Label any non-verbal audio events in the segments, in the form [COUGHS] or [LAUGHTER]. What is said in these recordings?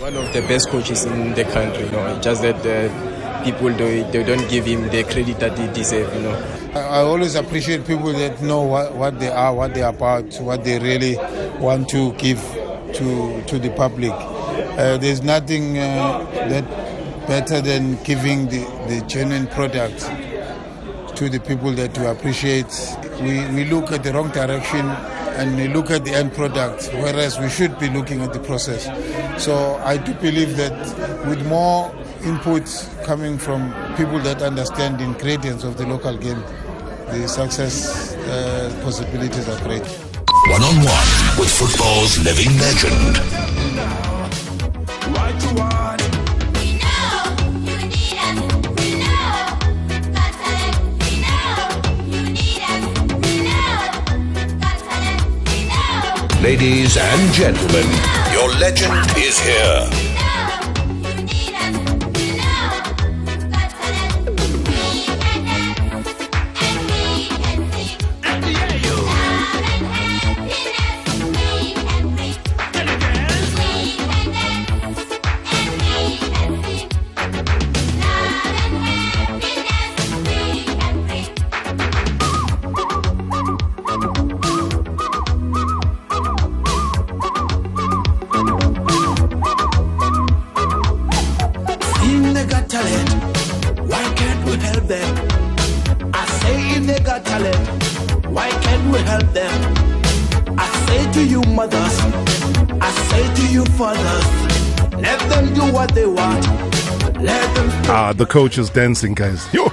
One of the best coaches in the country, you know. Just that uh, people they, they don't give him the credit that he deserves, you know. I, I always appreciate people that know what, what they are, what they're about, what they really want to give to to the public. Uh, there's nothing uh, that better than giving the, the genuine product to the people that you appreciate. We, we look at the wrong direction and look at the end product, whereas we should be looking at the process. So I do believe that with more input coming from people that understand the ingredients of the local game, the success uh, possibilities are great. One on one with football's living legend. Ladies and gentlemen, your legend is here. The coach is dancing, guys. Yo!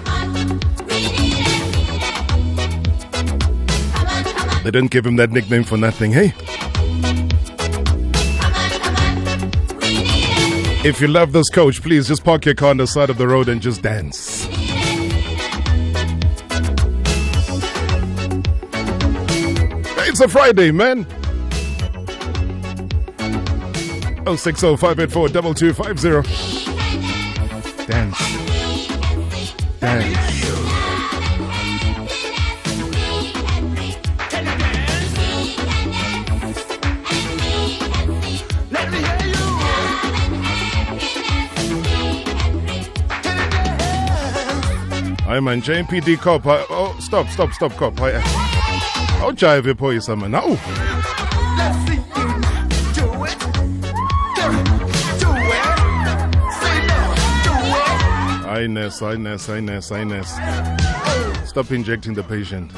They didn't give him that nickname for nothing, hey? If you love this coach, please just park your car on the side of the road and just dance. It's a Friday, man. 060 584 2250. Dance. Dance. Hi man, JMPD cop. I, oh, stop, stop, stop, cop. I, oh, jive your police, man. Now. Ines, Ines, Ines, Ines. Stop injecting the patient.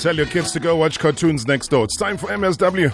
Tell your kids to go watch cartoons next door. It's time for MSW.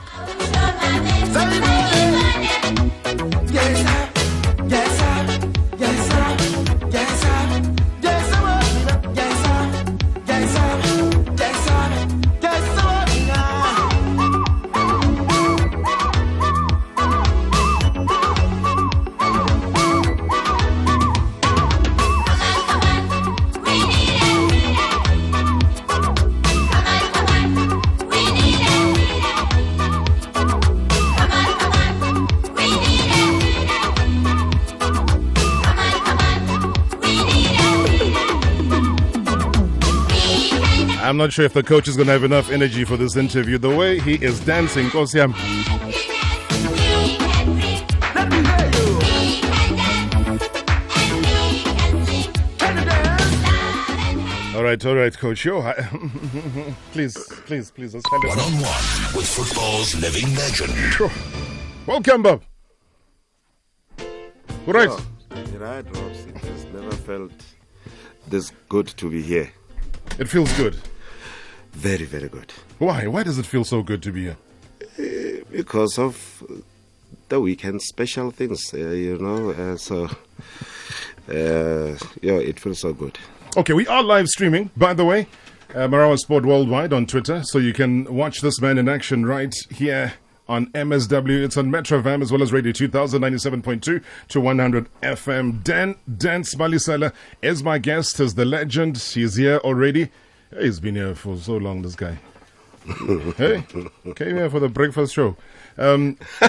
I'm not sure if the coach is going to have enough energy for this interview. The way he is dancing, Kosiam. All right, all right, coach. Yo, I, [LAUGHS] please, please, please, let's find One on one with football's living legend. Sure. Welcome, Bob. All right. Oh, you're right, Robs. It just never felt this good to be here. It feels good. Very, very good. Why? Why does it feel so good to be here? because of the weekend special things, uh, you know. Uh, so, uh, yeah, it feels so good. Okay, we are live streaming, by the way, uh, Marawa Sport Worldwide on Twitter, so you can watch this man in action right here on MSW. It's on Metro FM as well as Radio 2097.2 to 100 FM. Dan Dance Malesela is my guest, is the legend. He's here already. He's been here for so long, this guy. [LAUGHS] hey, came here for the breakfast show. Um, [LAUGHS]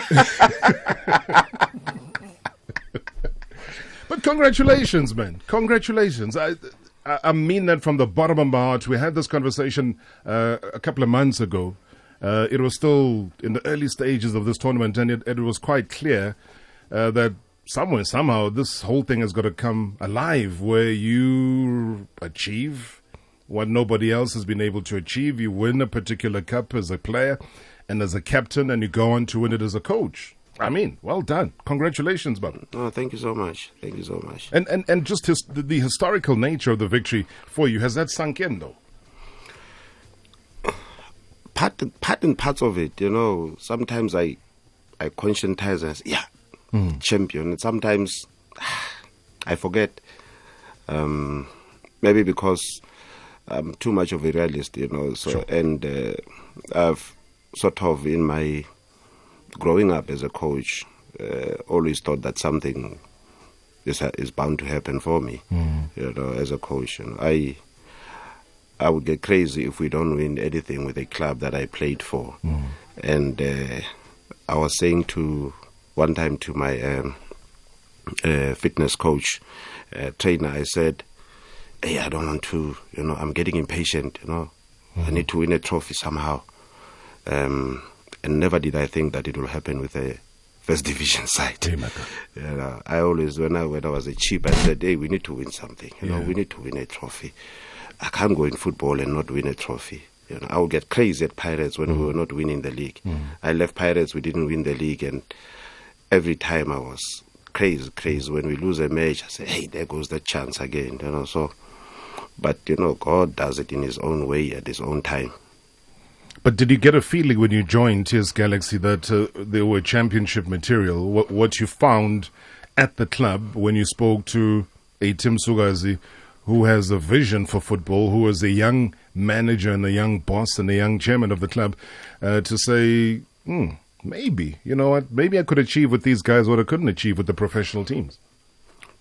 but congratulations, man. Congratulations. I, I, mean that from the bottom of my heart. We had this conversation uh, a couple of months ago. Uh, it was still in the early stages of this tournament, and it, it was quite clear uh, that somewhere, somehow, this whole thing has got to come alive where you achieve what nobody else has been able to achieve. You win a particular cup as a player and as a captain, and you go on to win it as a coach. I mean, well done. Congratulations, Bob. Oh, thank you so much. Thank you so much. And and, and just his, the, the historical nature of the victory for you, has that sunk in, though? part part and parts of it, you know. Sometimes I I conscientize as yeah, champion, and sometimes [SIGHS] I forget. Um, maybe because I'm too much of a realist, you know. So and uh, I've sort of in my growing up as a coach, uh, always thought that something is is bound to happen for me, you know, as a coach. And I I would get crazy if we don't win anything with a club that I played for. And uh, I was saying to one time to my um, uh, fitness coach, uh, trainer, I said, "Hey, I don't want to. You know, I'm getting impatient. You know, I need to win a trophy somehow." Um, and never did I think that it will happen with a first [LAUGHS] division side. Hey, You know, I always, when I when I was a cheap, I said, "Hey, we need to win something. You know, we need to win a trophy. I can't go in football and not win a trophy." You know, I would get crazy at Pirates when we were not winning the league. I left Pirates, we didn't win the league, and every time I was crazy, crazy. When we lose a match, I say, "Hey, there goes the chance again." You know, so. But you know, God does it in His own way at His own time. But did you get a feeling when you joined TS Galaxy that uh, they were championship material? What, what you found at the club when you spoke to a Tim Sukazi who has a vision for football, who is a young manager and a young boss and a young chairman of the club, uh, to say, hmm, maybe, you know what, maybe I could achieve with these guys what I couldn't achieve with the professional teams.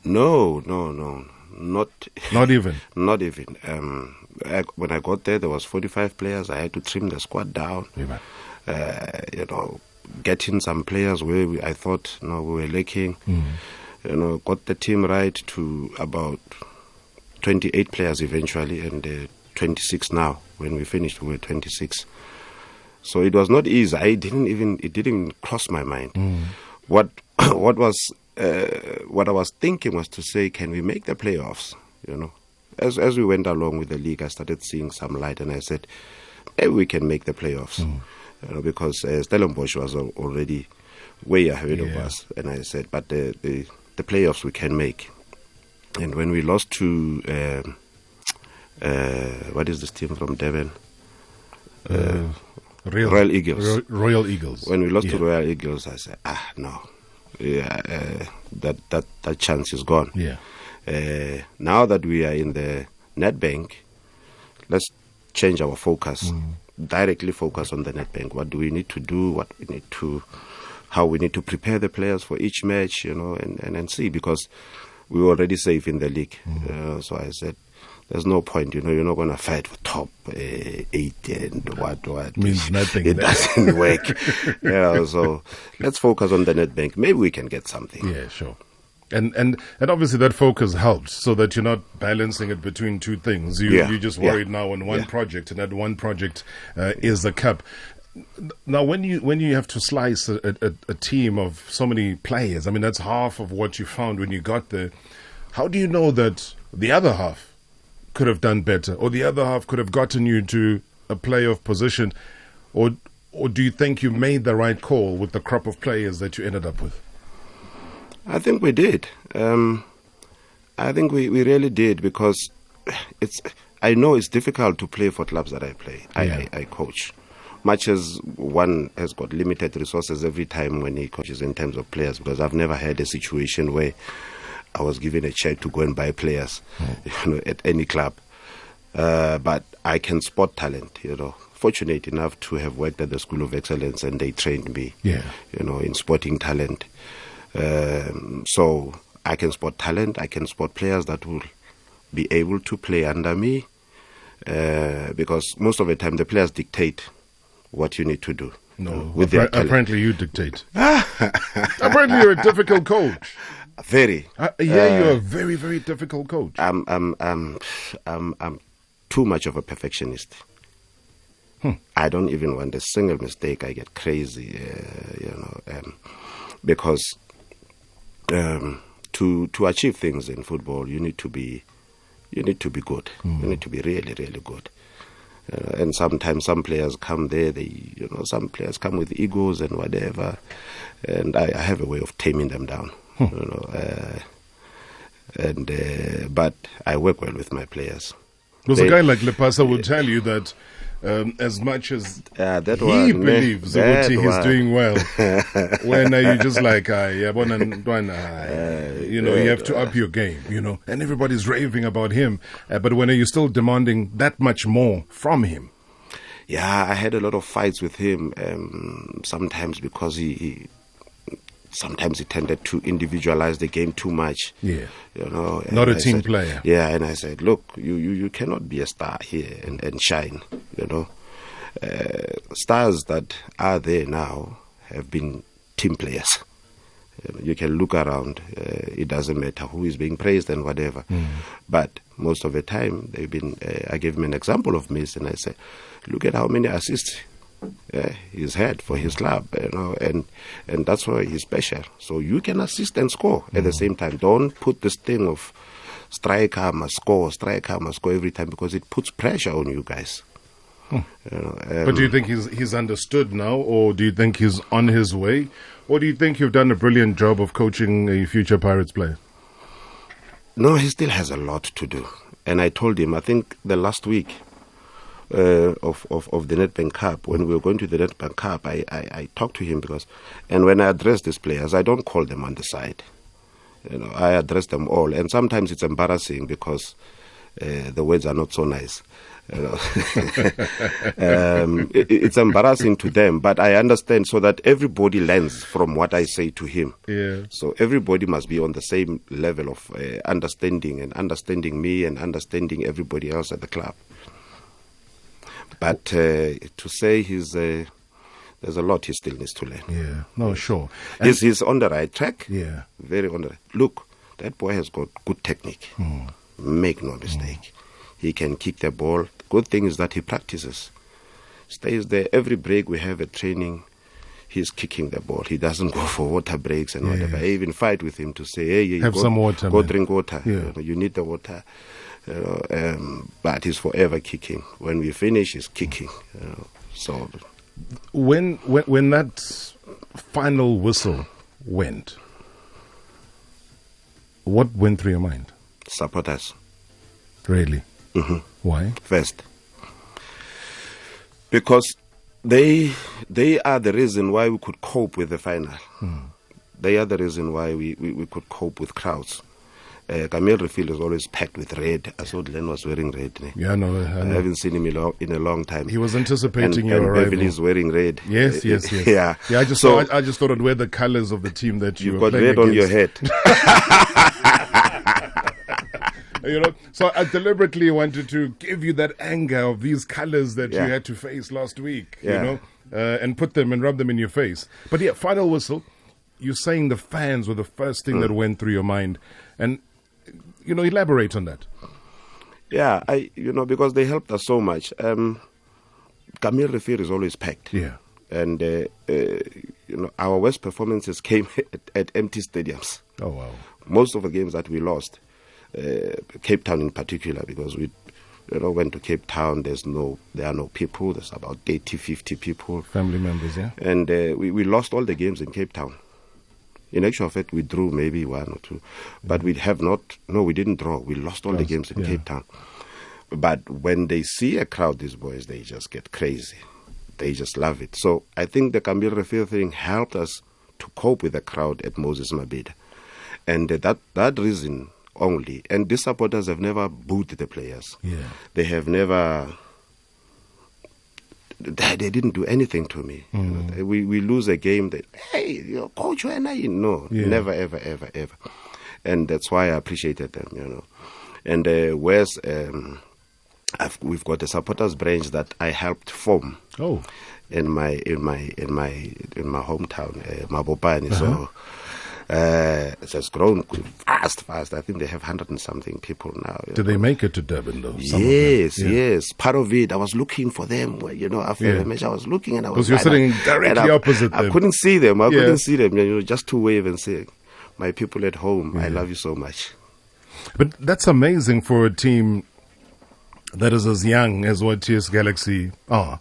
No, no, no, not Not even. [LAUGHS] Not even. Um, I, when I got there, there was 45 players. I had to trim the squad down. Yeah. Uh, you know, get in some players where we, I thought you know, we were lacking. You know, got the team right to about 28 players eventually, and uh, 26 now. When we finished, we were 26. So it was not easy. I didn't even it didn't cross my mind. What [COUGHS] what was uh, what I was thinking was to say, can we make the playoffs? You know, as as we went along with the league, I started seeing some light, and I said, maybe we can make the playoffs. You know, because uh, Stellenbosch was already way ahead of us, and I said, but the, the the playoffs we can make. And when we lost to um, uh, what is this team from Devon? Uh, Royal, Royal Eagles. Ro- Royal Eagles. When we lost to Royal Eagles, I said, ah, no, yeah, uh, that that that chance is gone. Yeah. Uh, now that we are in the Nedbank, let's change our focus. Directly focus on the Nedbank. What do we need to do? What we need to, how we need to prepare the players for each match, you know, and and, and see because we were already safe in the league. Uh, so I said. There's no point, you know. You're not going to fight for top uh, eight and what what Means nothing It doesn't [LAUGHS] work. yeah. So let's focus on the Nedbank. Maybe we can get something. Yeah, sure. And and and obviously that focus helps so that you're not balancing it between two things. You Yeah, you're just yeah, worried now on one yeah. project, and that one project uh, is the cup. Now, when you when you have to slice a, a, a team of so many players, I mean that's half of what you found when you got there. How do you know that the other half could have done better, or the other half could have gotten you to a playoff position, or or do you think you made the right call with the crop of players that you ended up with? I think we did. Um, I think we, we really did because it's. I know it's difficult to play for clubs that I play. I, I, I coach. much as one has got limited resources every time when he coaches in terms of players, because I've never had a situation where I was given a check to go and buy players, [LAUGHS] you know, at any club. Uh, but I can spot talent, you know. Fortunate enough to have worked at the School of Excellence and they trained me, Yeah. you know, in sporting talent. Um, so I can spot talent, I can spot players that will be able to play under me uh, because most of the time the players dictate what you need to do. No, know, with their apparently you dictate. apparently you're a difficult coach. [LAUGHS] Very. Uh, yeah, you're a very, very difficult coach. I'm, I'm, I'm, I'm, I'm too much of a perfectionist. I don't even want a single mistake. I get crazy, uh, you know, um, because um, to to achieve things in football, you need to be you need to be good. You need to be really, really good. Uh, and sometimes some players come there, they you know, some players come with egos and whatever, and I, I have a way of taming them down. You know, uh, and uh, but I work well with my players. Because They- a guy like Lepasa will tell you that um, as much as Uh, that he one, believes That he's doing well, [LAUGHS] when are you just like, ah, yeah, but then- then, ah, you know, you have to up your game, you know, and everybody's raving about him. Uh, but when are you still demanding that much more from him? Yeah, I had a lot of fights with him. Um, sometimes because he, he, sometimes he tended to individualize the game too much. Yeah. you know. Not a I team said- player. Yeah, and I said, look, you, you, you cannot be a star here and, and shine. You know, uh, stars that are there now have been team players. You, can look around. Uh, it doesn't matter who is being praised and whatever. But most of the time, they've been. Uh, I gave him an example of Miss, and I said, "Look at how many assists uh, he's had for his club, you know, and and that's why he's special. So you can assist and score at the same time. Don't put this thing of striker must score, striker must score every time because it puts pressure on you guys. You know, But do you um, think he's he's understood now, or do you think he's on his way, or do you think you've done a brilliant job of coaching a future Pirates player? No, he still has a lot to do. And I told him, I think the last week uh, of, of, of the Nedbank Cup, when we were going to the Nedbank Cup, I, I, I talked to him because, and when I address these players, I don't call them on the side. You know, I address them all. And sometimes it's embarrassing because uh, the words are not so nice. You know. [LAUGHS] um, it, it's embarrassing to them, but I understand so that everybody learns from what I say to him. Yeah. So everybody must be on the same level of uh, understanding and understanding me and understanding everybody else at the club. But uh, to say he's uh, there's a lot he still needs to learn. Yeah, no, sure. And- He's, he's on the right track. Yeah. Very on the right. Look, that boy has got good technique. Hmm. Make no mistake. He can kick the ball. Good thing is that he practices. Stays there. Every break we have a training, he's kicking the ball. He doesn't [LAUGHS] go for water breaks and Yeah, whatever. yeah. I even fight with him to say, hey, you Have go, some water, Go man." drink water. Yeah. You, know, you need the water. You know, um, but he's forever kicking. When we finish, he's kicking. You know. So when when when that final whistle went, what went through your mind? support us Really? Mm-hmm. Why? first because they they are the reason why we could cope with the final. Hmm. They are the reason why we, we, we could cope with crowds. Uh, Kameelrivier is always packed with red. I saw Glenn was wearing red. ne? Yeah, no, I I haven't seen him in a long, in a long time. He was anticipating and, your and arrival. Beverly is wearing red. Yes, Uh, yes, yes. [LAUGHS] yeah. yeah. I just so thought, I, I just thought I'd wear the colors of the team that you you've got red on your head. [LAUGHS] You know, so I deliberately wanted to give you that anger of these colors that Yeah. you had to face last week. Yeah. You know, uh, and put them and rub them in your face. But yeah, final whistle. You're saying the fans were the first thing Mm. that went through your mind, and you know, elaborate on that. Yeah, I you know because they helped us so much. Um, Kameelrivier is always packed. Yeah. and uh, uh, you know our worst performances [LAUGHS] came at, at empty stadiums. Oh wow. Most of the games that we lost, uh, Cape Town in particular, because we you know went to Cape Town. There's no there are no people. There's about 80, 50 people, Family members, yeah. and uh, we we lost all the games in Cape Town. In actual fact, we drew maybe one or two, but we have not. No, we didn't draw. We lost all the games in yeah. Cape Town. But when they see a crowd, these boys they just get crazy. they just love it. So I think the Kameelrivier thing helped us to cope with the crowd at Moses Mabhida. And uh, that, that reason only. And these supporters have never booed the players. Yeah. They have never. They, they didn't do anything to me. You know, Mm. we, we lose a game. That hey, your coach, when I no, Yeah. never, ever, ever, ever. And that's why I appreciated them. You know, and uh, where's um, I've, we've got a supporters branch that I helped form Oh, in my in my in my in my hometown, uh, Mabopane. So uh, it has grown fast, fast. I think they have hundred and something people now. did know. they make it to Durban though? Some of them? Yes, Yeah. yes. Part of it, I was looking for them. You know, after Yeah. the match, I was looking and I was. Because you're I- sitting directly I, opposite I them. couldn't see them. I Yeah. couldn't see them. You know, just to wave and say, "My people at home, I love you so much." But that's amazing for a team that is as young as what TS Galaxy are.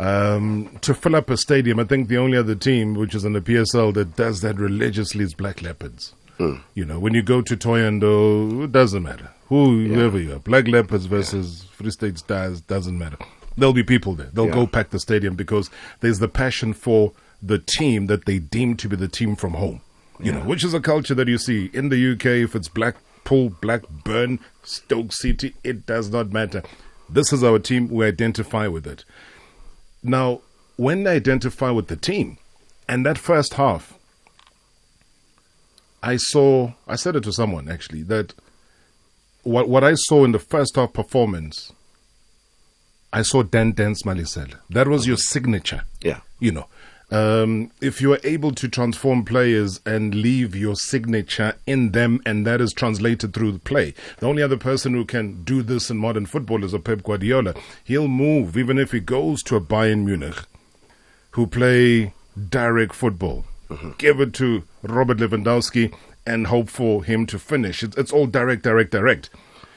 Um, to fill up a stadium, I think the only other team which is in the PSL that does that religiously is Black Leopards. You know, when you go to Thohoyandou, it doesn't matter. Who, whoever you are, Black Leopards versus Free State Stars, doesn't matter. There'll be people there. They'll Yeah. go pack the stadium because there's the passion for the team that they deem to be the team from home. You know, which is a culture that you see in the UK. If it's Blackpool, Blackburn, Stoke City, it does not matter. This is our team. We identify with it. Now, when I identify with the team, and that first half, I saw, I said it to someone actually, that what, what I saw in the first half performance, I saw Dan Dance Malesela. That was your signature. Yeah. You know, um, if you are able to transform players and leave your signature in them, and that is translated through the play. The only other person who can do this in modern football is a Pep Guardiola. He'll move, even if he goes to a Bayern Munich, who play direct football. Give it to Robert Lewandowski and hope for him to finish. It's, it's all direct, direct, direct.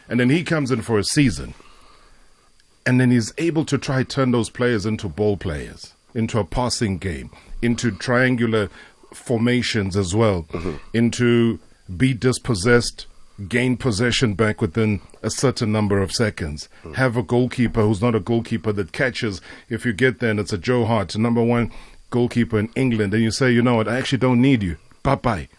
And then he comes in for a season and then he's able to try turn those players into ball players, into a passing game, into triangular formations as well, mm-hmm. into be dispossessed, gain possession back within a certain number of seconds. Mm. Have a goalkeeper who's not a goalkeeper that catches. If you get there and it's a Joe Hart, number one goalkeeper in England, and you say, you know what, I actually don't need you. Bye bye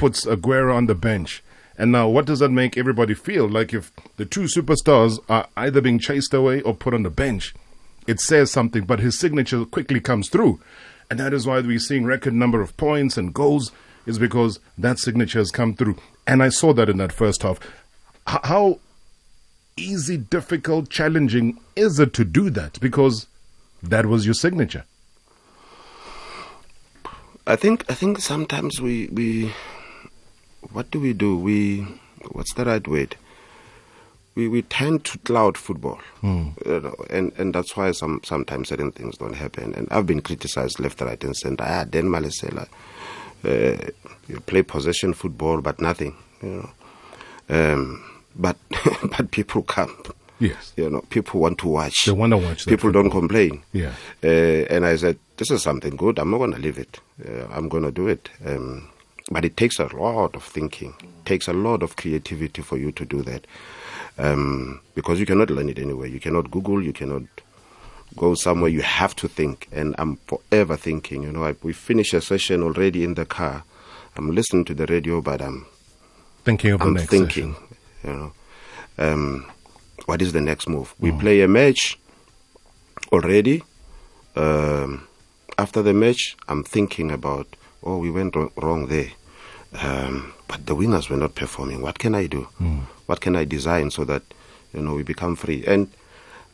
puts Aguero on the bench. And now, what does that make everybody feel? Like if the two superstars are either being chased away or put on the bench, it says something, but his signature quickly comes through. And that is why we're seeing record number of points and goals, is because that signature has come through. And I saw that in that first half. H- how easy, difficult, challenging is it to do that? Because that was your signature. I think I think sometimes we we what do we do? We what's the right word? We we tend to cloud football, you know, and and that's why some sometimes certain things don't happen. And I've been criticized left, right, and center. Ah, Dan Malesela, uh, you play possession football, but nothing, you know. Um, but [LAUGHS] but people come. Yes. You know, people want to watch. They wanna watch that People don't complain. Yeah. Uh, and I said, this is something good. I'm not going to leave it. Uh, I'm going to do it. Um, but it takes a lot of thinking, It takes a lot of creativity for you to do that. Um, because you cannot learn it anywhere. You cannot Google, you cannot go somewhere. You have to think. And I'm forever thinking. You know, I, we finish a session already in the car. I'm listening to the radio, but I'm Thinking of I'm next thinking, session. you know, um, what is the next move? We play a match already. Um, after the match, I'm thinking about, oh, we went wrong, wrong there. Um, but the winners were not performing. What can I do? What can I design so that, you know, we become free? And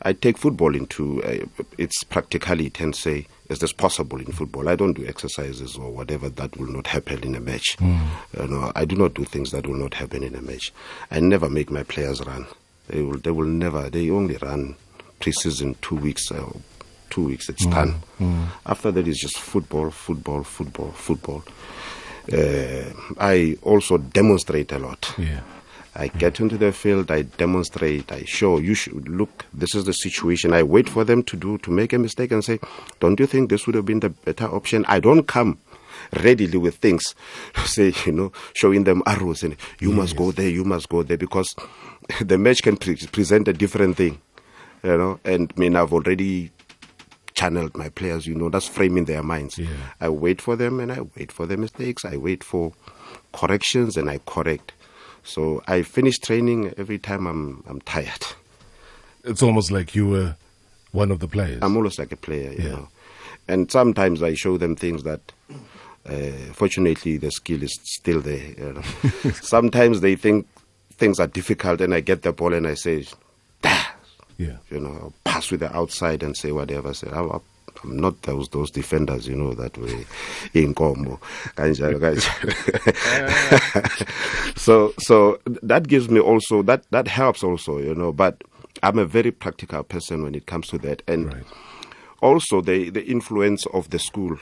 I take football into uh, its practicality and say, is this possible in football? I don't do exercises or whatever that will not happen in a match. You know, I do not do things that will not happen in a match. I never make my players run. They will, they will never. They only run preseason two weeks. Uh, two weeks, it's done. After that, it's just football, football, football, football. Uh, I also demonstrate a lot. Yeah. I get into the field, I demonstrate, I show, you should look, this is the situation. I wait for them to do, to make a mistake and say, don't you think this would have been the better option? I don't come readily with things, [LAUGHS] say, you know, showing them arrows and you must go there, you must go there, because [LAUGHS] the match can pre- present a different thing, you know, and I mean, I've already channeled my players. You know, that's framing their minds. Yeah. I wait for them and I wait for their mistakes. I wait for corrections and I correct. So I finish training every time I'm I'm tired. It's almost like you were one of the players. I'm almost like a player, you Yeah. know. And sometimes I show them things that, uh, fortunately, the skill is still there. You know. [LAUGHS] sometimes they think things are difficult, and I get the ball and I say, yeah. you know, I'll pass with the outside and say whatever. Say, I'm, I'm not those those defenders, you know, that way [LAUGHS] in Combo. [LAUGHS] so so that gives me also that that helps also, you know. But I'm a very practical person when it comes to that, and Right. also the the influence of the school,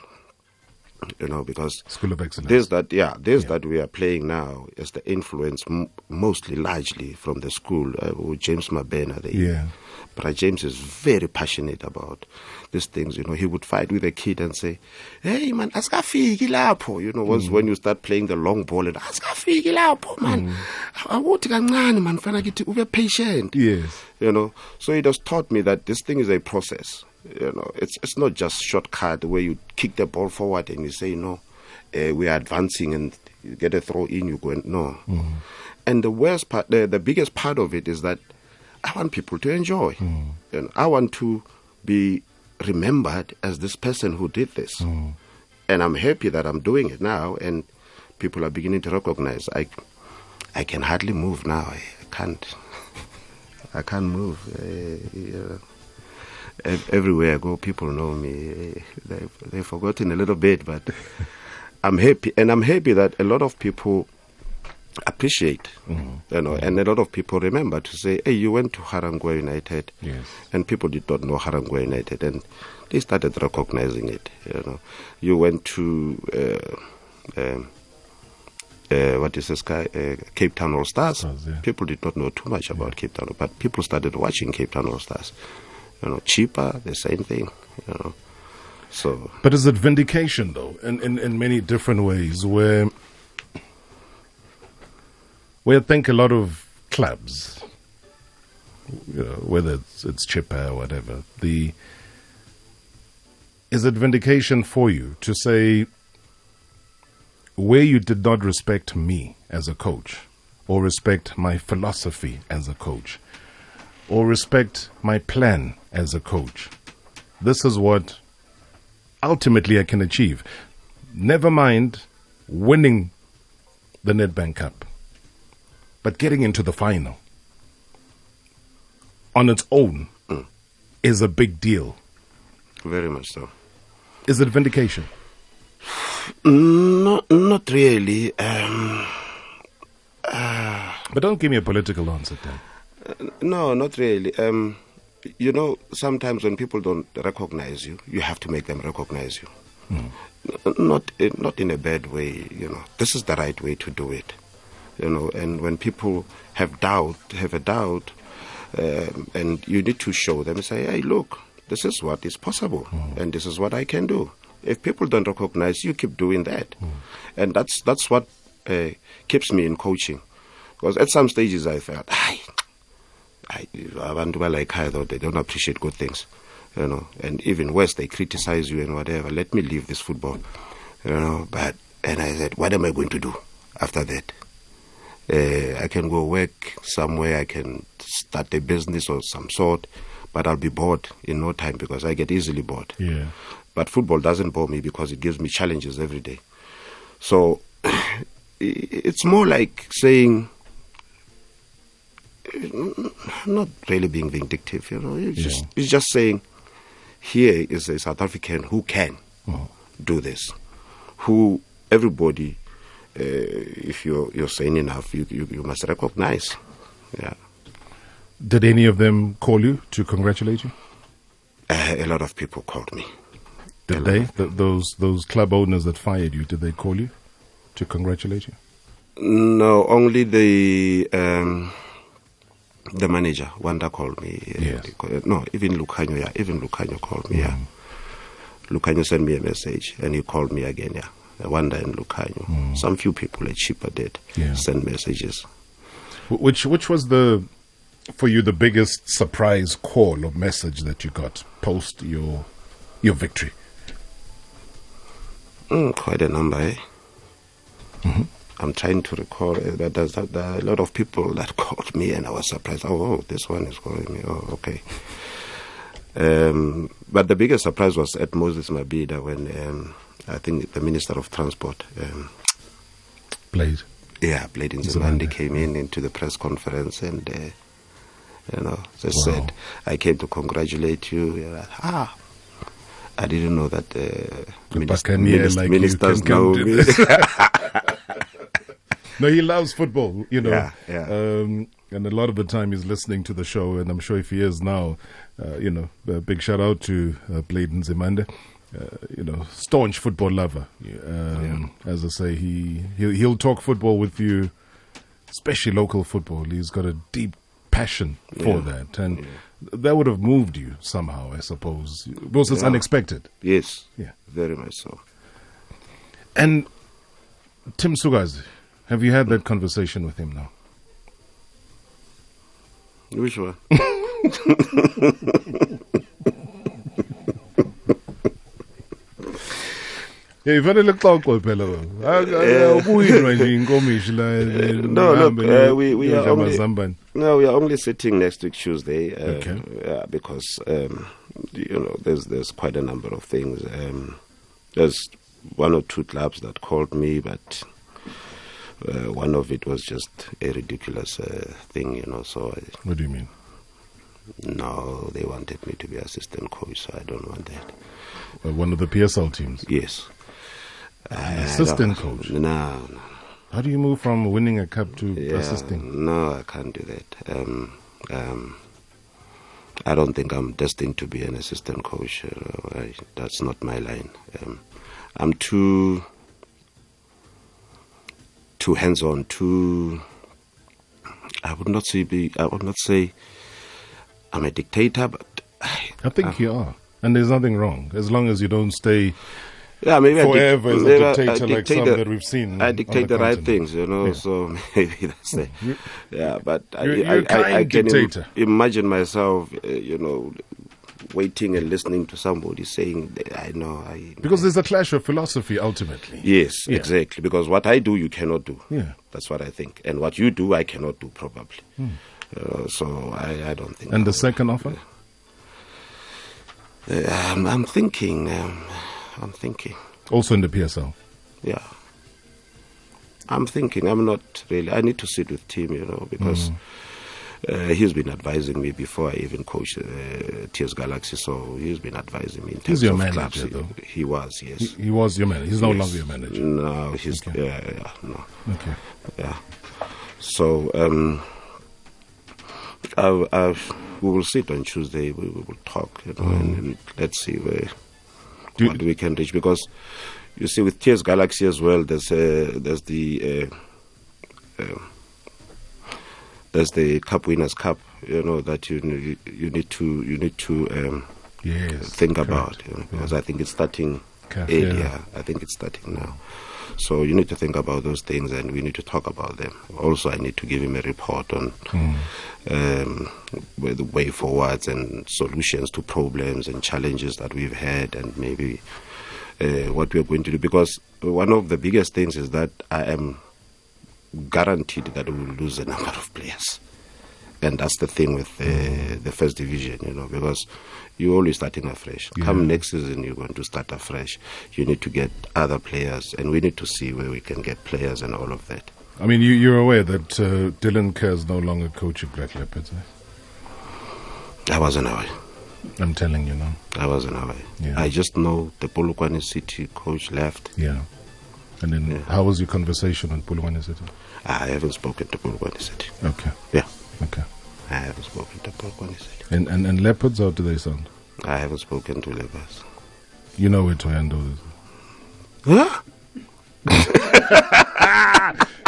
you know, because School of Excellence. this that yeah this Yeah. that we are playing now is the influence m- mostly largely from the school uh, with James Mabena the Yeah. but uh, James is very passionate about these things. You know, he would fight with a kid and say, "Hey man, asikafiki lapho." You know, once mm. when you start playing the long ball and asikafiki lapho man, mm. awuthi kancane man, fana kithi ube patient. Yes. You know, so it has taught me that this thing is a process. You know, it's it's not just shortcut where you kick the ball forward and you say no, uh, we are advancing and you get a throw in, you go and no. And the worst part, the, the biggest part of it is that I want people to enjoy, and I want to be remembered as this person who did this. And I'm happy that I'm doing it now, and people are beginning to recognize I, I can hardly move now. I can't. [LAUGHS] I can't move. Uh, yeah. Ev- Everywhere I go, people know me. They've, they've forgotten a little bit, but I'm happy, and I'm happy that a lot of people appreciate, you know, and a lot of people remember to say, "Hey, you went to Garankuwa United," Yes. and people did not know Garankuwa United, and they started recognizing it. You know, you went to. Uh, um, uh, what is this guy? Uh, Cape Town All Stars. Stars, yeah. People did not know too much about Cape Town, but people started watching Cape Town All Stars. You know, cheaper, the same thing. You know, so But is it vindication, though, in, in, in many different ways, where, where I think a lot of clubs, you know, whether it's, it's Chippa or whatever, the is it vindication for you to say where you did not respect me as a coach, or respect my philosophy as a coach, or respect my plan as a coach, this is what ultimately I can achieve. Never mind winning the Nedbank Cup, but getting into the final on its own is a big deal. very much so. Is it vindication? Not, not really. Um, But don't give me a political answer then. no, not really. Um, you know, sometimes when people don't recognize you, you have to make them recognize you. N- Not, in- not in a bad way. You know, this is the right way to do it. You know, and when people have doubt, have a doubt, um, and you need to show them, say, hey, look, this is what is possible, and this is what I can do. If people don't recognize, you keep doing that, and that's that's what uh, keeps me in coaching. Because at some stages I felt, "Ay, I, abantu balayikhaya though they don't appreciate good things you know. And even worse they criticize you and whatever. Let me leave this football you know. But and i said what am i going to do after that? Uh, i can go work somewhere i can start a business of some sort but i'll be bored in no time because i get easily bored. Yeah. but football doesn't bore me because it gives me challenges every day. So [SIGHS] it's more like saying, not really being vindictive, you know. It's just, it's just saying, here is a South African who can do this, who everybody, uh, if you're you're sane enough, you, you you must recognize. Yeah, Did any of them call you to congratulate you? uh, a lot of people called me. Did they? Th- those those club owners that fired you, did they call you to congratulate you? No, only the um, the manager Wanda called me. uh, Yes. No, even Lucanio, yeah, even Lucanio called me. Yeah, Lucanio sent me a message, and he called me again. Yeah, Wanda and Lucanio. Some few people at Chippa did Yeah. send messages. Which which was the for you the biggest surprise call or message that you got post your your victory? Mm, quite a number, eh? I'm trying to recall, uh, but there's, there are a lot of people that [LAUGHS] called me, and I was surprised. Oh, oh this one is calling me. Oh, okay. Um, but the biggest surprise was at Moses Mabhida when um, I think the Minister of Transport, um, Played. yeah, Blade Nzimande, came in into the press conference and, uh, you know, just Wow. said, I came to congratulate you. Ah. I didn't know that uh, The minis- Buccaneer minis- like ministers know me. [LAUGHS] [LAUGHS] No, he loves football, you know. Yeah, yeah. Um, and a lot of the time he's listening to the show, and I'm sure if he is now, uh, you know, a big shout out to uh, Blade Nzimande. Uh, you know, staunch football lover. Um, As I say, he he'll, he'll talk football with you, especially local football. He's got a deep passion for Yeah. that, and that would have moved you somehow, I suppose. Was this Yeah. unexpected? yes, Yeah. very much so. And Tim Sukazi, have you had that conversation with him now? Which one? Yeah, ifanele xoxwe phela wena. Awubuyinwa nje inkomishi la. eh, No, look, uh, we- we are only- No, we are only sitting next week Tuesday. Uh, Okay. yeah, because um, you know, there's there's quite a number of things. Um, there's one or two clubs that called me, but uh, one of it was just a ridiculous uh, thing, you know. So I, What do you mean? no, they wanted me to be assistant coach, so I don't want that. Uh, one of the PSL teams. Yes. Uh, assistant no, coach? No, no. How do you move from winning a cup to Yeah, assisting? No, I can't do that. Um, um, I don't think I'm destined to be an assistant coach. Uh, I, that's not my line. Um, I'm too too hands-on. Too. I would not say be. I would not say I'm a dictator, but I think you are. And there's nothing wrong as long as you don't stay. yeah, maybe Forever I as a I- I dictator like dictate some that we've seen I dictate the the, right things, you know. Yeah. So [LAUGHS] maybe that's the yeah. But I, You're- I, you're I, I kind can Im- imagine myself, uh, you know, waiting and listening to somebody saying, I know, I Because there's a clash of philosophy ultimately. yes, Yeah. exactly. Because what I do, you cannot do. Yeah. that's what I think, and what you do, I cannot do probably. Uh, so I, I don't think. Hmm. And the will. second offer? Uh, I'm, I'm thinking. Um, I'm thinking. Also in the PSL. Yeah. I'm thinking. I'm not really. I need to sit with Tim, you know, because uh, he's been advising me before I even coached uh, TS Galaxy. So he's been advising me in terms He's your of manager, clubs. He- though. He, was, yes. He, he was your manager. He's no Yes. longer your manager. No, he's Okay. yeah, yeah, no, Okay. yeah. So um, I, I, we will sit on Tuesday. We, we will talk, you know, and, and let's see where Do- what we can reach because you see with TS Galaxy as well. There's uh, there's the uh, there's the Cup Winners' Cup. You know that you you need to you need to um, Yes. think correct. about you know, because I think it's starting CAF, earlier. yeah. I think it's starting now. So you need to think about those things, and we need to talk about them. Also, I need to give him a report on um, where the way forwards and solutions to problems and challenges that we've had, and maybe uh, what we're going to do. Because one of the biggest things is that I am guaranteed that we will lose a number of players. And that's the thing with the, the first division, you know, because you're always starting afresh. Come next season, you're going to start afresh. You need to get other players, and we need to see where we can get players and all of that. I mean, you, you're aware that uh, Dylan Kerr is no longer coaching Black Leopards. Eh? I wasn't aware. I'm telling you now. I wasn't aware. Yeah. I just know the Polokwane City coach left. Yeah. And then, how was your conversation on Polokwane City? I haven't spoken to Polokwane City. Okay. Yeah, Okay. I haven't spoken to Polokwane City. And, and, and leopards, how do they sound? I haven't spoken to leopards. You know where to handle this. Huh? [LAUGHS]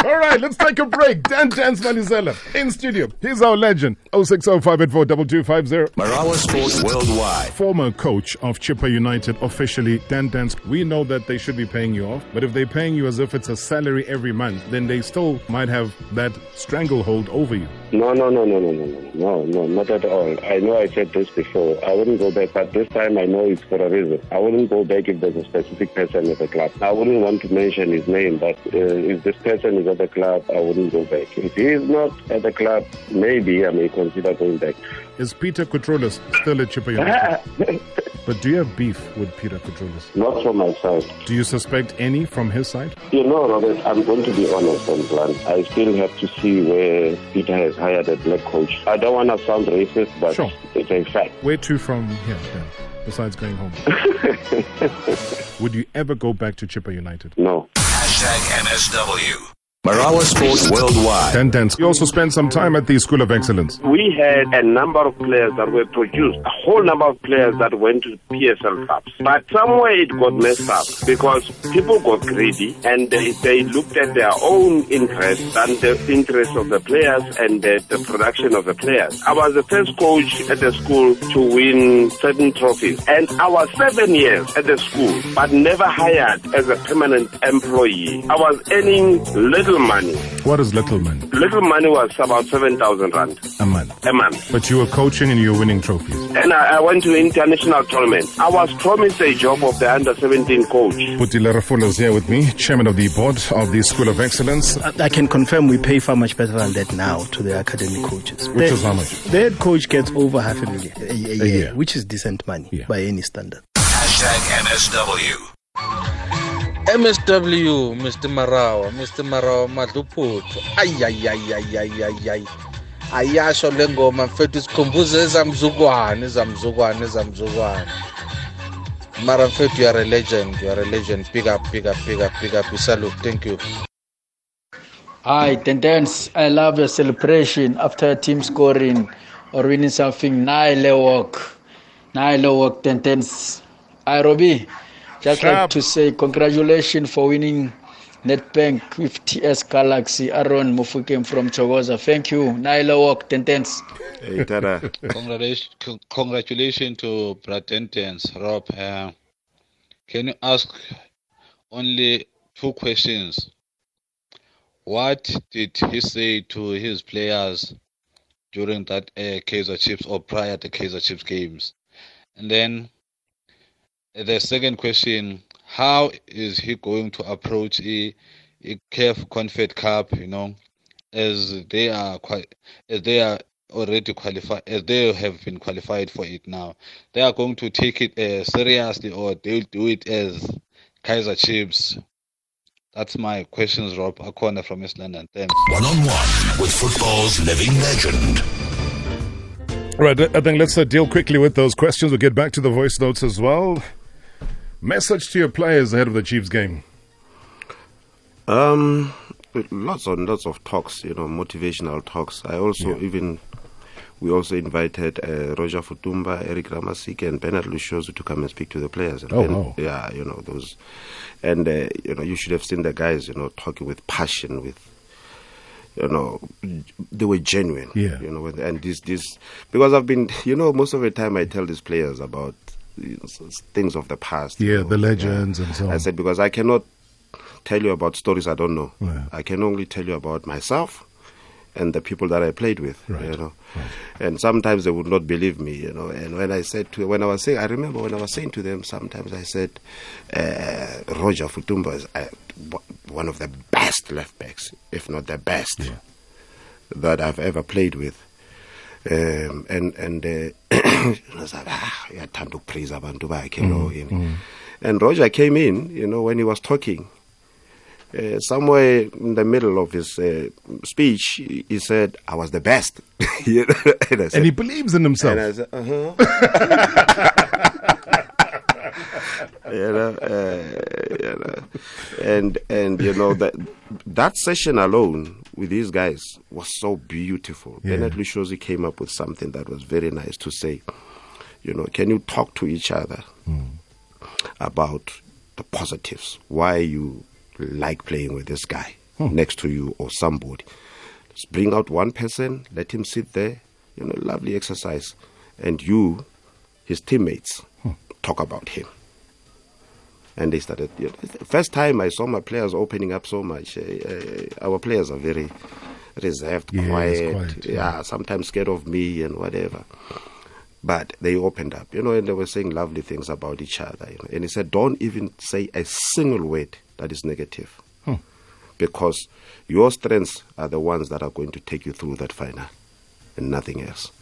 All right, let's take a break. Dan Dance Malesela in studio. He's our legend. 0605 Marawa Sports Worldwide. Former coach of Chippa United, officially Dan Dance. We know that they should be paying you off, but if they're paying you as if it's a salary every month, then they still might have that stranglehold over you. No, no, no, no, no, no, no, no, no, not at all. I know I said this before. I wouldn't go back, but this time I know it's for a reason. I wouldn't go back if there's a specific person at the club. I wouldn't want to mention his name, but uh, if this person is at the club, I wouldn't go back. If he is not at the club, maybe I may consider going back. Is Peter Kutrulis still at Chippa United? [LAUGHS] but do you have beef with Peter Kutrulis? Not from my side. Do you suspect any from his side? You know, Robert, I'm going to be honest and blunt. I still have to see where Peter has hired a black coach. I don't want to sound racist, but Sure. it's a fact. Where to from here, then, besides going home? [LAUGHS] Would you ever go back to Chippa United? No. Hashtag MSW. Marawa Sports Worldwide. Ten Dance. You also spent some time at the School of Excellence. We had a number of players that were produced, a whole number of players that went to PSL clubs. But somewhere it got messed up because people got greedy and they, they looked at their own interests and the interests of the players and the, the production of the players. I was the first coach at the school to win certain trophies and I was seven years at the school but never hired as a permanent employee. I was earning little money. What is Little Man? Little money was about 7,000 rand A month. a month. But you were coaching and you were winning trophies. And I, I went to international tournaments. I was promised a job of the under 17 coach. Puti Lerafulo is here with me, chairman of the board of the School of Excellence. I I can confirm we pay far much better than that now to the academy coaches. Which The- is how much? The head coach gets over half a million a, a year, year. which is decent money Yeah. by any standard. Hashtag MSW. MSW, Mr. Marawa, Mr. Marawa madluphuthu Ay ay ay ay ay ay ay. Ayasho le ngoma mfethu sikhumbuze ezamzukwane, ezamzukwane, ezamzukwane. Mara mfethu you are a legend, you are a legend. pick up, pick up, pick up, pick up. We. Thank you. Hi, Tendence. I love your celebration after your team scoring or winning something. Nile walk. Nile walk, Tendence. i Robbie. Just like to say congratulations for winning Nedbank with TS Galaxy. Aaron Mufukem from Chogoza. Thank you. Nile walk, Tendence. Hey, Tada. Congratulations, congratulations to Bratentens, Rob. Uh, can you ask only two questions? What did he say to his players during that uh, Kaiser Chiefs or prior to Kaiser Chiefs games? And then the second question: How is he going to approach a, a CAF Confed Cup? You know, as they are quite, as they are already qualified, as they have been qualified for it now. They are going to take it uh, seriously, or they'll do it as Kaiser Chiefs. That's my questions, Rob. Akona from East London. Thanks. One on one with football's living legend. Right, I think let's uh, deal quickly with those questions. We'll get back to the voice notes as well. Message to your players ahead of the Chiefs game. Um, lots and lots of talks, you know, motivational talks. I also Yeah. even we also invited uh, Roger Feutmba, Eric Ramasike, and Bernard Lushozu to come and speak to the players. And Oh, Ben- wow. yeah, you know those, and uh, you know you should have seen the guys, you know, talking with passion, with you know, they were genuine. Yeah. You know, and this this because I've been, [LAUGHS] you know, most of the time I tell these players about you know, s- s- things of the past. you Yeah, know, the legends and so on. I said because I cannot tell you about stories I don't know. Yeah. I can only tell you about myself and the people that I played with. Right. You know, and sometimes they would not believe me. You know, and when I said to when I was saying, I remember when I was saying to them, sometimes I said, uh, Roger Feutmba is uh, one of the best left backs, if not the best, that I've ever played with. Um, and and uh, [COUGHS] I was like, ah, uyathanda ukupraise abantu bakhe lo yini. And Roger came in, you know, when he was talking. Uh, somewhere in the middle of his uh, speech, he he said, "I was the best," [LAUGHS] You know, and, said, And he believes in himself. and I said, uh-huh. [LAUGHS] you know, uh, you know, and and you know that that session alone with these guys was so beautiful. Yeah. Bernard Lushosi came up with something that was very nice to say. You know, can you talk to each other hmm. about the positives? Why you like playing with this guy hmm. next to you or somebody? Just bring out one person, let him sit there. You know, lovely exercise, and you, his teammates, hmm. talk about him. And they started. You know, first time I saw my players opening up so much. Uh, uh, our players are very reserved, Yes, quiet, quiet, yeah, sometimes scared of me and whatever. But they opened up, you know, and they were saying lovely things about each other. You know. And he said, don't even say a single word that is negative. Hmm. Because your strengths are the ones that are going to take you through that final and nothing else.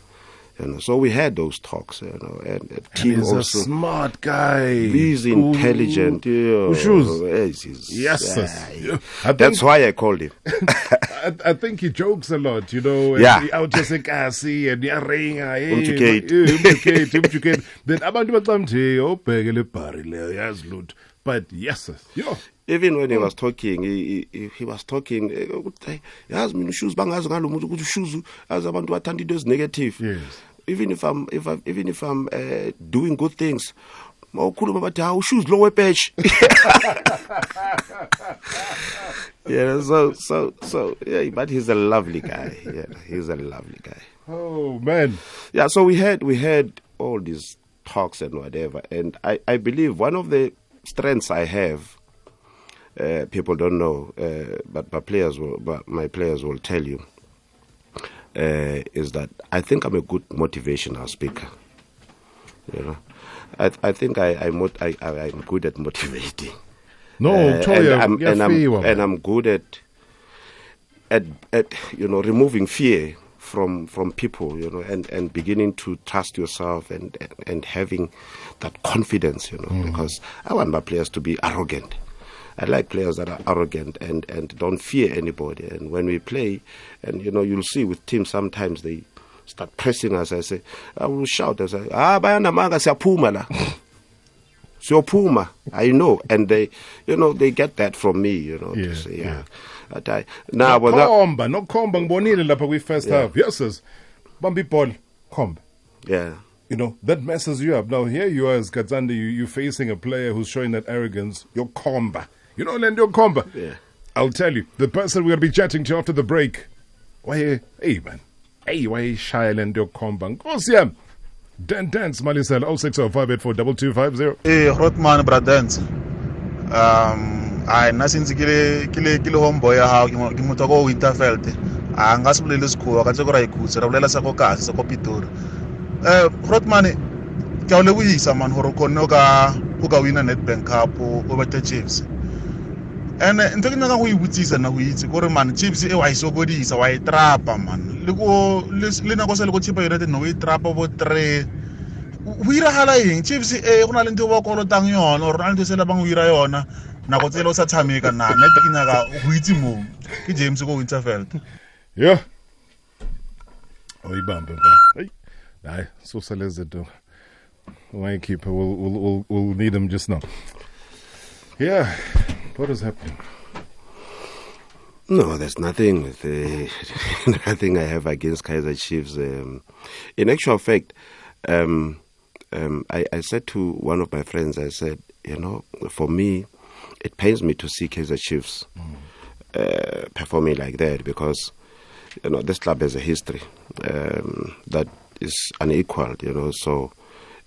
You know, so we had those talks, you know, and And team he's a smart guy. He's intelligent. Who- yeah. shoes? Yes, yeah, yeah. [LAUGHS] That's why I called him. [LAUGHS] I, I think he jokes a lot, you know. Yeah. Out just kasi ah, and yaringa. Ah, hey, Umjukate. umjukate, umjukate. Then abantu baxa obheke oh, le bhari leyo yazi lutho. But yes. Yo. Even when he was talking, he, he, he was talking, eh, ukuthi, "Hey, yazi mina ushoes bangazi ngalo muntu ukuthi ushoes azi abantu bathanda into ezinegative. Yes. Even if I'm if I, even if I'm uh, doing good things, mawukhuluma bathi hawu ushoes lo wepatch. [LAUGHS] yeah, so so so yeah, but he's a lovely guy. Yeah, he's a lovely guy. Oh man. Yeah, so we had we had all these talks and whatever, and I I believe one of the strengths I have, uh, people don't know, uh, but but players will, but my players will tell you, uh, is that I think I'm a good motivational speaker. You know, I I think I I, mot- I, I I'm good at motivating. No, Uh, and, I'm, and, I'm, and. I'm good at at at you know removing fear from from people you know and and beginning to trust yourself and and, and having that confidence you know Mm. because I want my players to be arrogant I like players that are arrogant and and don't fear anybody. And when we play and you know you'll see with teams sometimes they start pressing us. I say I will shout. I say ah bayana manga siyaphuma la. [LAUGHS] Siyophuma I know. And they you know they get that from me you know Yeah, to say, yeah. yeah, But I, now but that, nokhomba nokhomba ngibonile lapha kwi-first Yeah. half. Yes sis bamba ibhola khomba yeah. You know that messes you up. Now here you are as Katsande you, you're facing a player who's showing that arrogance. Your khomba you know lento yokhomba Yeah. I'll tell you the person we're going to be chatting to after the break why hey man hey why shaya lento yokhomba nkosi yami Dan Dance Malesela 0605842250 Eh Rotman Bradens. Um ai nna sentse ke le ke le ke le homeboy ya hao ke mo- ke motho ko Winterveld. A nga se bolele sekgowa ka tse go ra ikhutse ra bolela sa go kasi sa ko Pitori. Eh Rotman ke a o lebohisa man gore o kgonne o ka o ka wina Nedbank Cup o o bete Chiefs. Ene ntho ke nyaka go e botsisa nna go itse kore man chiefs e wa e sokodisa wa e trapa man le ko le le nako se le ko chipa united no o e trapa bo three go iragala eng chiefs e go na le ntho ba kolotang yona or na le ntho se le bang o yona nako tsele o sa tshameka na nna ke nyaka go itse moo ke james ko winterveld Yeah. Oyibambe. Hey. Hayi, susaleze do. Why keeper we'll, we'll we'll we'll need him just now. Yeah. What is happening? No, there's nothing with uh, [LAUGHS] nothing I have against Kaiser Chiefs. Um, in actual fact, um, um, I, I said to one of my friends, I said, you know, for me, it pains me to see Kaiser Chiefs uh, performing like that because, you know, this club has a history um, that is unequaled. You know, so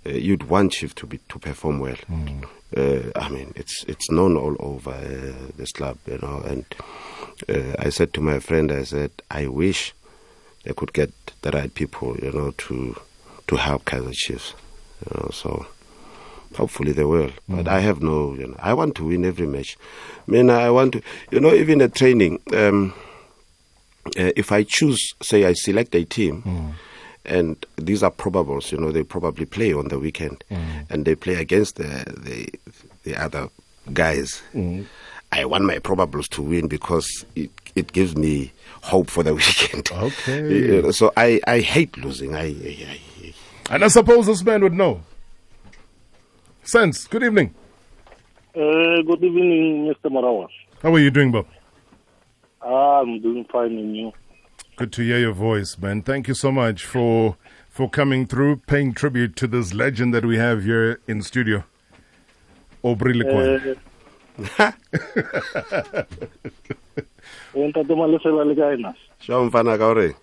uh, you'd want Chief to be to perform well. Uh, I mean, it's it's known all over uh, this club, you know. And uh, I said to my friend, I said, I wish they could get the right people, you know, to to help Kaiser Chiefs, you know. So hopefully they will. But I have no, you know, I want to win every match. I mean, I want to, you know, even at training. Um, uh, if I choose, say, I select a team, and these are probables, you know, they probably play on the weekend, mm. and they play against the the, the other guys. Mm. I want my probables to win because it it gives me hope for the [LAUGHS] weekend. Okay. You know, so I, I hate losing. I, I, I And I suppose this man would know. Sense, good evening. Uh, good evening, Mr. Marawa. How are you doing, Bob? Ah, I'm doing fine and you. Good to hear your voice, man. Thank you so much for for coming through, paying tribute to this legend that we have here in studio. Aubrey Lequan. Uh, Ntate Malesela le kae na? Sho mfana ka hore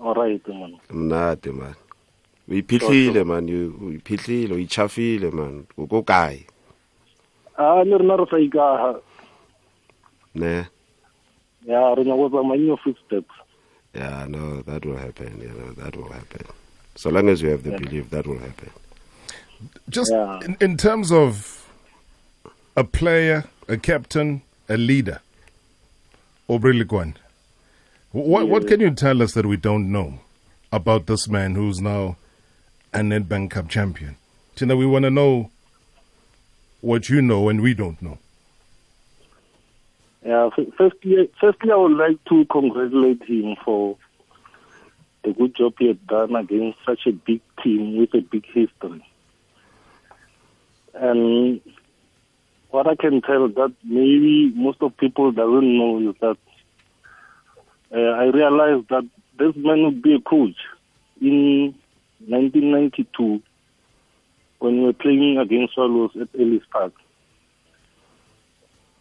All right man. mnate man. O iphihlile man, you o iphihlile, o ichafile man. O ko kae? Ah le rena re sa ikaga. Ne. Yeah, re nyaka go tsamaya in your footsteps. Yeah, no, that will happen. You know, that will happen. So long as you have the Yeah. belief, that will happen. Just in, in terms of a player, a captain, a leader, Aubrey Leguan, what, what can you tell us that we don't know about this man who's now a Nedbank Cup champion? Tina, we want to know what you know and we don't know. Yeah, firstly, firstly, I would like to congratulate him for the good job he had done against such a big team with a big history. And what I can tell that maybe most of people doesn't know is that uh, I realized that this man would be a coach in 1992 when we were playing against Swallows at Ellis Park.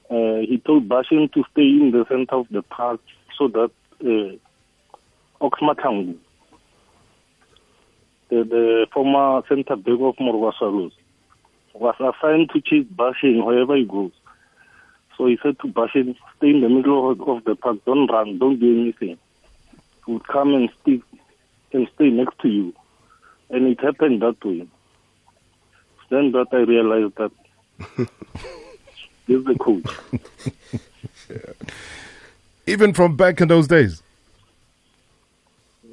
Uh, he told Bashin to stay in the center of the park so that uh, the, the former center back of Moroka Swallows, was assigned to chase Bashin wherever he goes. So he said to Bashin, stay in the middle of, of the park, don't run, don't do anything. He would come and stick and stay next to you. And it happened that way. Then that I realized that [LAUGHS] he's the coach. [LAUGHS] Even from back in those days.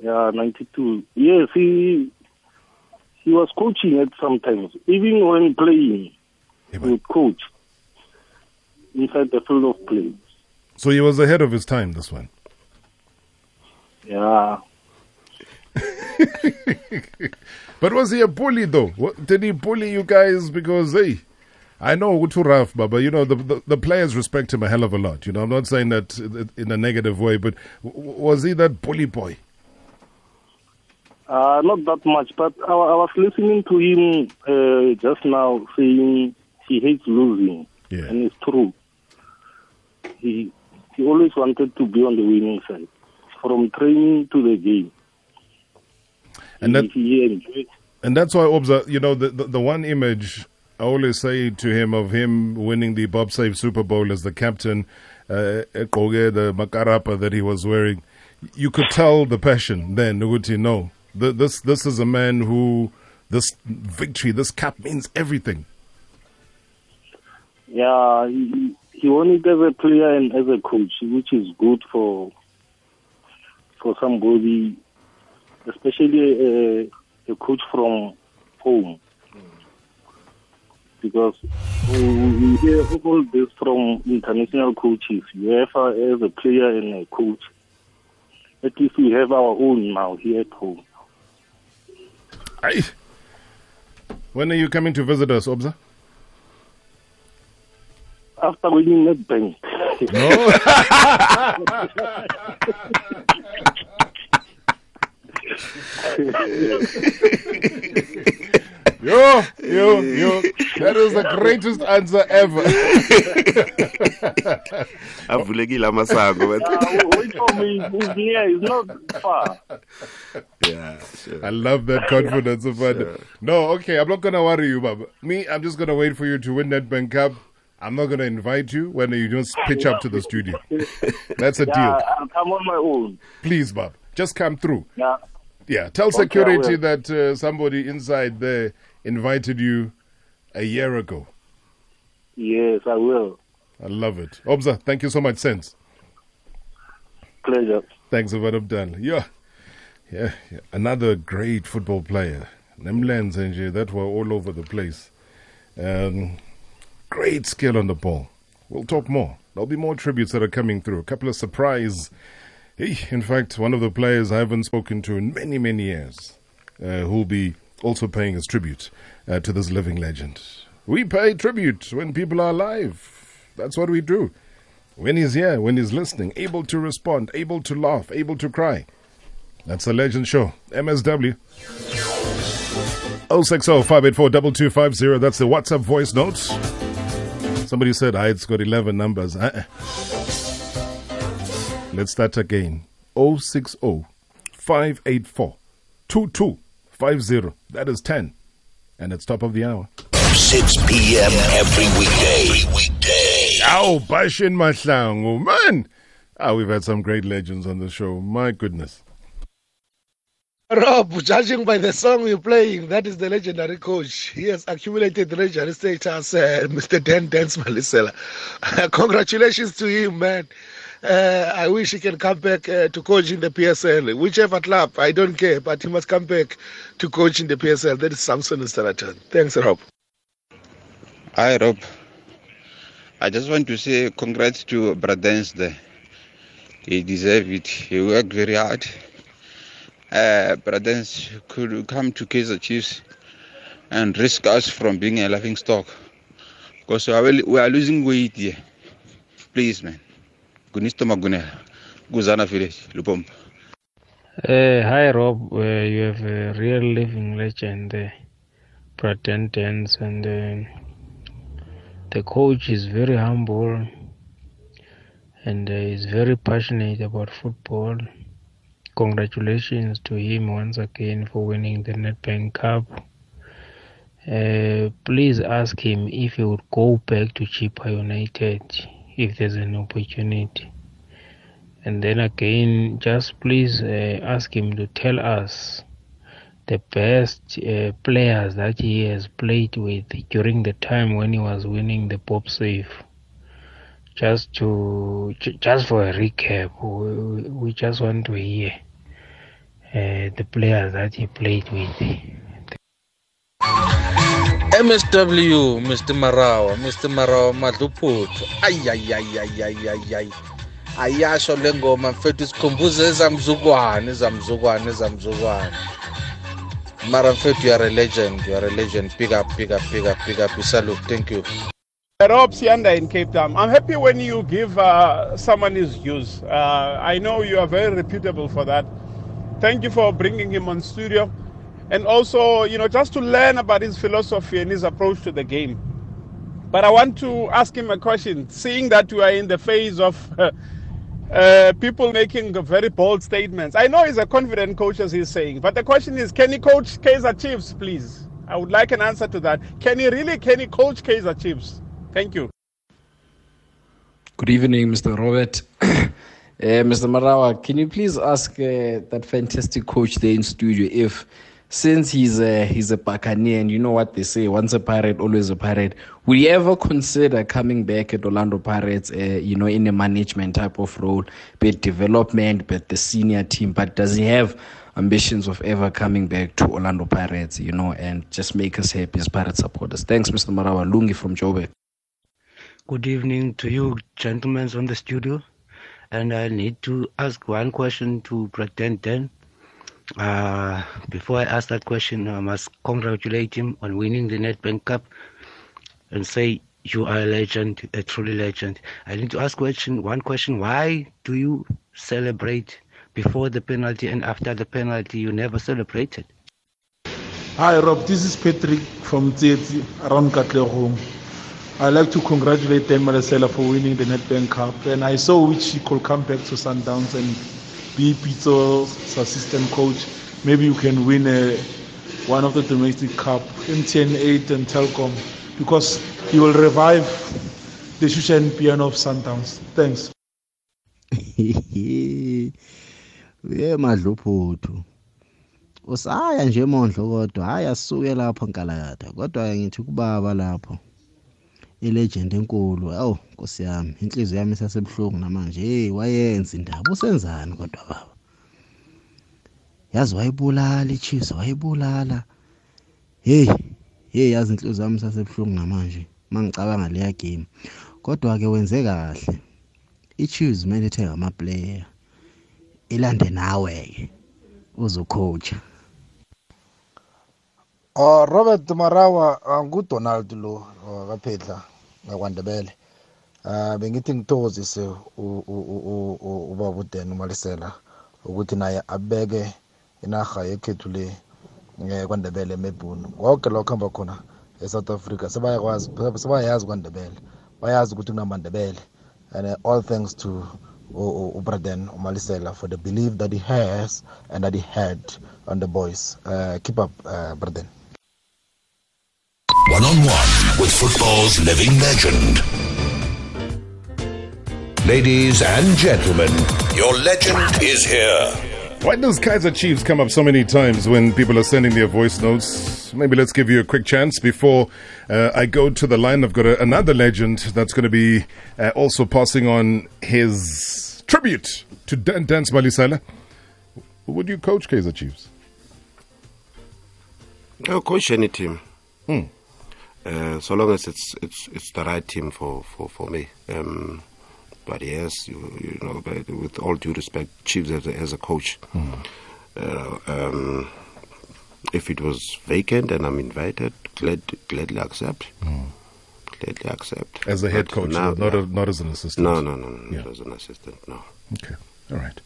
Yeah, 92. Yes, he he was coaching at sometimes. Even when playing, he would coach inside the field of play. So he was ahead of his time, this one. Yeah. [LAUGHS] But was he a bully though? What, did he bully you guys? Because hey, I know too rough, Baba. You know the, the the players respect him a hell of a lot. You know, I'm not saying that in a negative way, but w- was he that bully boy? Uh, not that much, but I, I was listening to him uh, just now saying he hates losing, Yeah. and it's true. He he always wanted to be on the winning side, from training to the game. And that he enjoyed And that's why, Obza, you know, the, the, the one image I always say to him of him winning the Bob Save Super Bowl as the captain, uh, the Makarapa that he was wearing, you could tell the passion then, Uguti, no. th- This, this is a man who, this victory, this cap means everything. Yeah, he, he won it as a player and as a coach, which is good for for somebody, especially a, a coach from home. Because we hear all this from international coaches. UEFA as a player and a coach. At least we have our own now here at home. Aye. When are you coming to visit us, Obza? After winning that bank. [LAUGHS] [LAUGHS] Yo, yo, yo. That is the greatest answer ever. [LAUGHS] avulekile amasango but wait for me. It's near. It's not far. yeah sure. I love that confidence of it. No, okay, I'm not gonna worry you, Baba. Me, I'm just gonna wait for you to win that bank cup. I'm not gonna invite you when you just pitch up to the studio. That's a yeah, deal. I'll come on my own. Please, Bob, just come through. Yeah. Yeah, tell Okay, security will. that uh, somebody inside there invited you a year ago. Yes, I will. I love it. Obza, thank you so much, Sense. Pleasure. Thanks, Abad done. Yeah. yeah, yeah, another great football player. Nemlens and that were all over the place. Um, great skill on the ball. We'll talk more. There'll be more tributes that are coming through. A couple of surprise. Hey, in fact, one of the players I haven't spoken to in many, many years, uh, who'll be also paying his tribute uh, to this living legend. We pay tribute when people are alive. That's what we do. When he's here, when he's listening, able to respond, able to laugh, able to cry. That's the Legend Show. MSW. 060 584 That's the WhatsApp voice notes. Somebody said, ah, it's got 11 numbers. Uh-uh. Let's start again. 060 584 2250. That is 10. And it's top of the hour. 6 p.m. every weekday. Every weekday. Ow, Bashin Mahlangu. Man, Ah, we've had some great legends on the show. My goodness. Rob, judging by the song you're playing, that is the legendary coach. He has accumulated legendary status, uh, Mr. Dan Dance Malesela. [LAUGHS] Congratulations to him, man. Uh, I wish he can come back uh, to coach in the PSL. Whichever club, I don't care, but he must come back to coach in the PSL. That is Samson Stalaton. Thanks, Rob. Hi, Rob. I just want to say congrats to Bradens there. He deserved it. He worked very hard. Uh, Bradens could come to Kaiser Chiefs and risk us from being a laughing stock. Because we are, we are losing weight here. Please, man. Gunisto. Guzana Village, Lupompa. Uh, hi Rob, uh, you have a real living legend Braden and uh, the coach is very humble and uh, is very passionate about football. Congratulations to him once again for winning the Nedbank Cup. Uh, please ask him if he would go back to Chippa United if there's an opportunity. And then again, just please uh, ask him to tell us the best uh, players that he has played with during the time when he was winning the Bob Save. Just to just for a recap, we, just want to hear uh, the players that he played with. MSW, Mr. Marawa, Mr. Marawa Madluputho. Ay, ay, ay, ay, ay, ay, ay. Ayasho le ngoma mfethu sikhumbuze ezamzukwane, ezamzukwane, ezamzukwane. Mara mfethu, you are a legend, you are a legend. Big up, big up, big up, big up. Salute, thank you. Rob Sianda in Cape Town. I'm happy when you give uh, someone his views. Uh, I know you are very reputable for that. Thank you for bringing him on studio. And also, you know, just to learn about his philosophy and his approach to the game. But I want to ask him a question. Seeing that we are in the phase of [LAUGHS] uh, people making very bold statements, I know he's a confident coach, as he's saying. But the question is, can he coach Kaiser Chiefs, please? I would like an answer to that. Can he really? Can he coach Kaiser Chiefs? Thank you. Good evening, Mr. Robert. [CLEARS THROAT] uh, Mr. Marawa, can you please ask uh, that fantastic coach there in studio if, since he's a, he's a Buccaneer and you know what they say, once a pirate, always a pirate, will he ever consider coming back at Orlando Pirates, uh, you know, in a management type of role, be it development, be it the senior team, but does he have ambitions of ever coming back to Orlando Pirates, you know, and just make us happy as Pirate supporters? Thanks, Mr. Marawa. Lungi from Joburg. Good evening to you, gentlemen on the studio. And I need to ask one question to President Den. Uh, before I ask that question, I must congratulate him on winning the Nedbank Cup and say you are a legend, a truly legend. I need to ask question one question: Why do you celebrate before the penalty and after the penalty? You never celebrated. Hi Rob, this is Patrick from Tsietsi around Katlehong. I'd like to congratulate Dan Malesela for winning the Nedbank Cup and I saw which he could come back to Sundowns and be Pitso's assistant coach. Maybe you can win a, one of the domestic cup, MTN 8 and Telkom because he will revive the shoeshine piano of Sundowns. Thanks. [LAUGHS] ye madluphuthu usaya nje mondlo kodwa hayi asuke lapho nkalayada kodwa ngithi kubaba lapho ilegend enkulu. Awu nkosi yami inhliziyo yami isasebuhlungu namanje. Hey wayenza indaba usenzani kodwa baba? Yazi wayibulala ichiefs wayibulala. Hey hey yazi inhliziyo yami isasebuhlungu namanje mangicabanga leya game. Kodwa ke wenze kahle. Ichiefs kumele ithenga ama player ilande nawe ke uzocoacha Oh Robert Marawa ngudonald lo kaPhedla ngakwandebele. Ah bengithi ngithokozise ubaba uDen uMalisela ukuthi naye abeke inarha yekhethu le kwandebele emebhunu. Konke lokho hamba khona eSouth Africa sebayakwazi sebayazi kwandebele. Bayazi ukuthi kunamandebele and uh, all thanks to uBraden Umalisela for the belief that he has and that he had on the boys. Uh, keep up, uh, Braden. One on one with football's living legend. Ladies and gentlemen, your legend is here. Why does Kaiser Chiefs come up so many times when people are sending their voice notes? Maybe let's give you a quick chance before uh, I go to the line. I've got a, another legend that's going to be uh, also passing on his tribute to Dan Dance Malesela. Would you coach Kaiser Chiefs? I'll coach any team. Hmm. Uh, so long as it's it's it's the right team for for for me. Um, but yes, you, you know, but with all due respect, Chiefs as a, as a coach, uh, um, if it was vacant and I'm invited, glad gladly accept. Gladly accept. As a head But coach, now- not, a, not as an assistant. No, no, no, no, Yeah. not as an assistant. No. Okay, all right.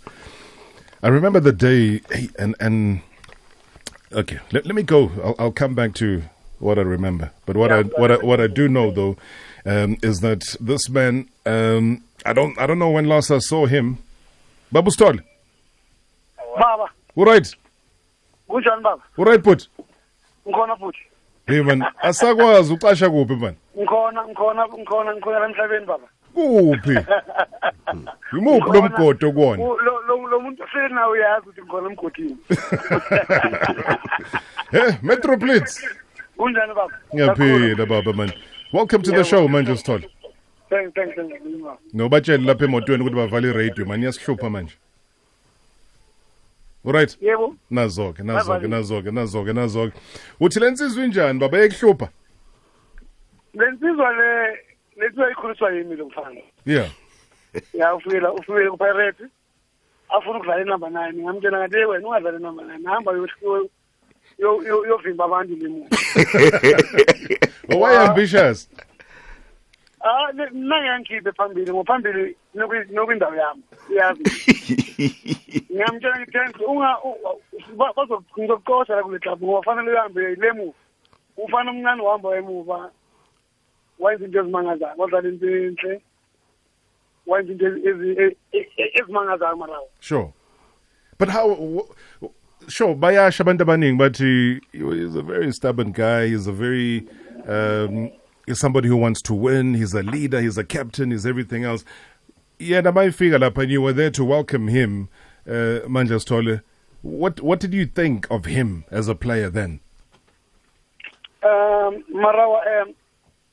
I remember the day, and and okay, let, let me go. I'll, I'll come back to what I remember. But what I what I what I do know though um, is that this man, um, I don't I don't know when last I saw him. Babu Stol, baba all right, kunjani baba all right, put. ngikhona futhi Hey man, asakwazi uqasha kuphi man? ngikhona ngikhona ngikhona ngikhona la emhlabeni baba Kuphi? [LAUGHS] Yimuphi lo mgodo kuwona? U- lo lo- lo muntu nawe uyazi ukuthi ngikhona emgodini [LAUGHS] Eh, Metro Blitz. Kunjani baba Ngiyaphila baba man. Welcome to the show manje baba. Nobatshele lapha emotweni ukuthi bavale iradio man iyasihlupha manje. Alright. yebo Nazo-ke, nazo-ke, nazo-ke, nazo-ke, nazo-ke. Uthi le nsizwa injani baba yekuhlupha? le nsizwa le lethiwa ikhuliswa yimi lo mfana Yeah. ya ufikela ufikele kupirate afuna ukudlala inamba nine ngamtshela ngathi "Hey, wena ungadlala inamba nine hamba yovimba abantu le muntu why ambitious ah mina ngiyangikhiphe phambili ngophambili nokwindawo yami uyazi ngiyamtshela ngithi unga bazokuqosha la kule club ngoba fanele uhambe le muva ufana omncane uhamba wemuva wenza into ezimangazayo wadlala into enhle wenza into ezimangazayo marawo sure but how sure bayasha abantu abaningi bathi he's a very stubborn guy, he's a very um he's somebody who wants to win, he's a leader, he's a captain, he's everything else. Yena mayifika lapha and you were there to welcome him, uh, Manja sithole What what did you think of him as a player then? um marawa um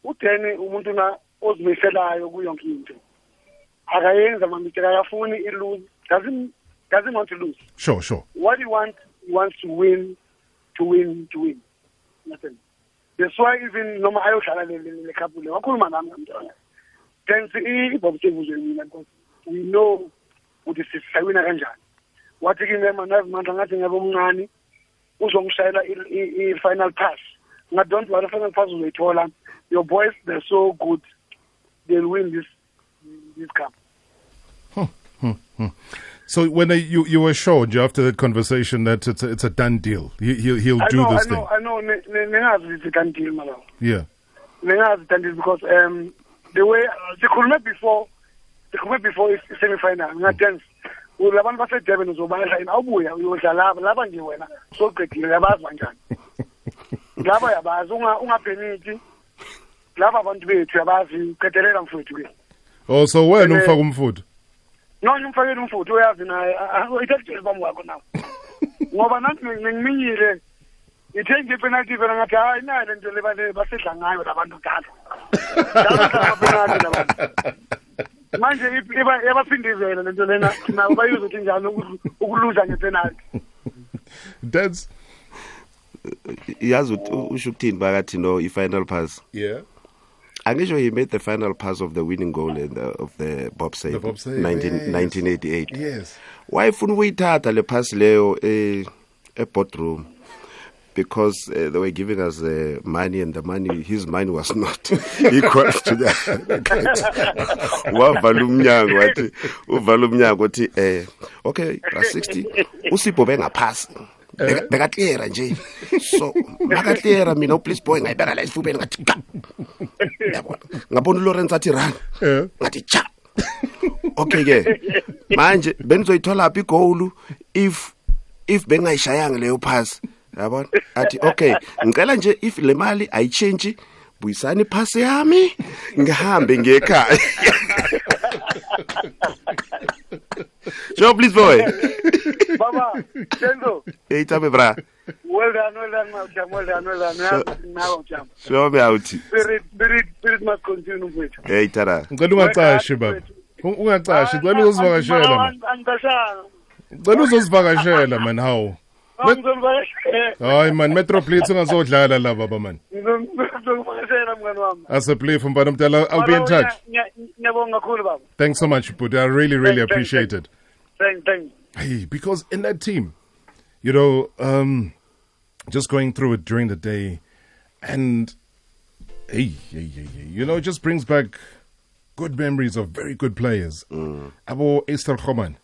udeni umuntu na ozimiselayo kuyonke into. Akayenza mamistake akafuni i-lose doesn't doesn't want to lose? Sure, sure. what he wants he wants to win to win to win. Nothing. That's why even noma ayodlala le le- le cup le wakhuluma nami ngamntwana dance ibobusebuzwe mina because we know ukuthi sisawina kanjani. Wathi kimi ma nazimandla ngathi ngabe omncane uzongishayela i-final pass. Nga don't worry final pass uzoyithola. Your boys they're so good. They'll win this this cup. Hmm, Hmm, hmm. So when uh, you you were sure Joe, after that conversation that it's a, it's a done deal, he, he'll he'll I do know, this I know, thing. I know, ne- nengazi it's a done deal malawo Yeah. nengazi done deal because um the way sikhulume before sikhulume before i- semi-final. Ngadance labantu basedurban uzobadla yini awubuya uyodlala laba nje wena. Soqedile uyabazi banjani laba uyabazi unga- ungabhenithi laba abantu bethu uyabazi qedelela mfowethu ke. Oh, so wena umfaka umfutho. Nona umfakele umfutho uyazi naye. Ithathe bami wakho nawo [LAUGHS] ngoba nathi ngiminyile ngithe nje penalty phela ngathi hayi nayo le nto le basedla ngayo labantu kudala penalty labantu [LAUGHS] manje yabaphindizela le nto lena. Nabo bayuze ukuthi njani uku- ukuluza ngepenalty. That's yazi ukuthi usho ukuthini phakathi no i-final pass? Yeah. Angisho he made the final pass of the winning goal the, of the bob save, The Bob save, 19, yes. 1988 Yes. wayefuna ukuyithatha le pass leyo eh, e-boardroom because uh, they were giving us uh, money and the money his money was not [LAUGHS] equal to that. [LAUGHS] Wavala umnyango wathi uvala umnyango wathi eh okay ra 60 usipho bengaphasi Beka- bekatliera nje. So makatliera mina uplease boy ngayibeka la esifubeni ngathi ka! Yabona. ngabona uLawrence athi run. Ngathi cha. Okay ke manje benizoyithola phi igowulu if if bengayishayanga leyo pass yabona? Athi okay ngicela nje if le mali ayitshentshi buyisani iphasi yami ngihambe ngekhaya. [LAUGHS] Sure, please, boy. Baba, Tenzo, Hey, tell me, bra. well done, well done, my jam, well done, well done. Sure. Now, jam. Show me out. Spirit, spirit, spirit must continue mfethu. Hey, tada. ngicela ungacashi baba U- ungacashi ngicela uzivakashela man Angicashanga. ngicela uzosivakashela man hawu Angizolivakashela. Hayi man metroplate [LAUGHS] ungazodlala la baba man Ngizokuvakashela mngani wami. aseplief mfana mdala i'll be in touch Nya- nya- Ngiyabonga kakhulu baba. thanks so much but i really really Thank- thank- appreciate it Thank, thank. Hey, because in that team, you know, um, just going through it during the day, and hey, hey, hey, hey, you know, it just brings back good memories of very good players. Abo Esther Khoman,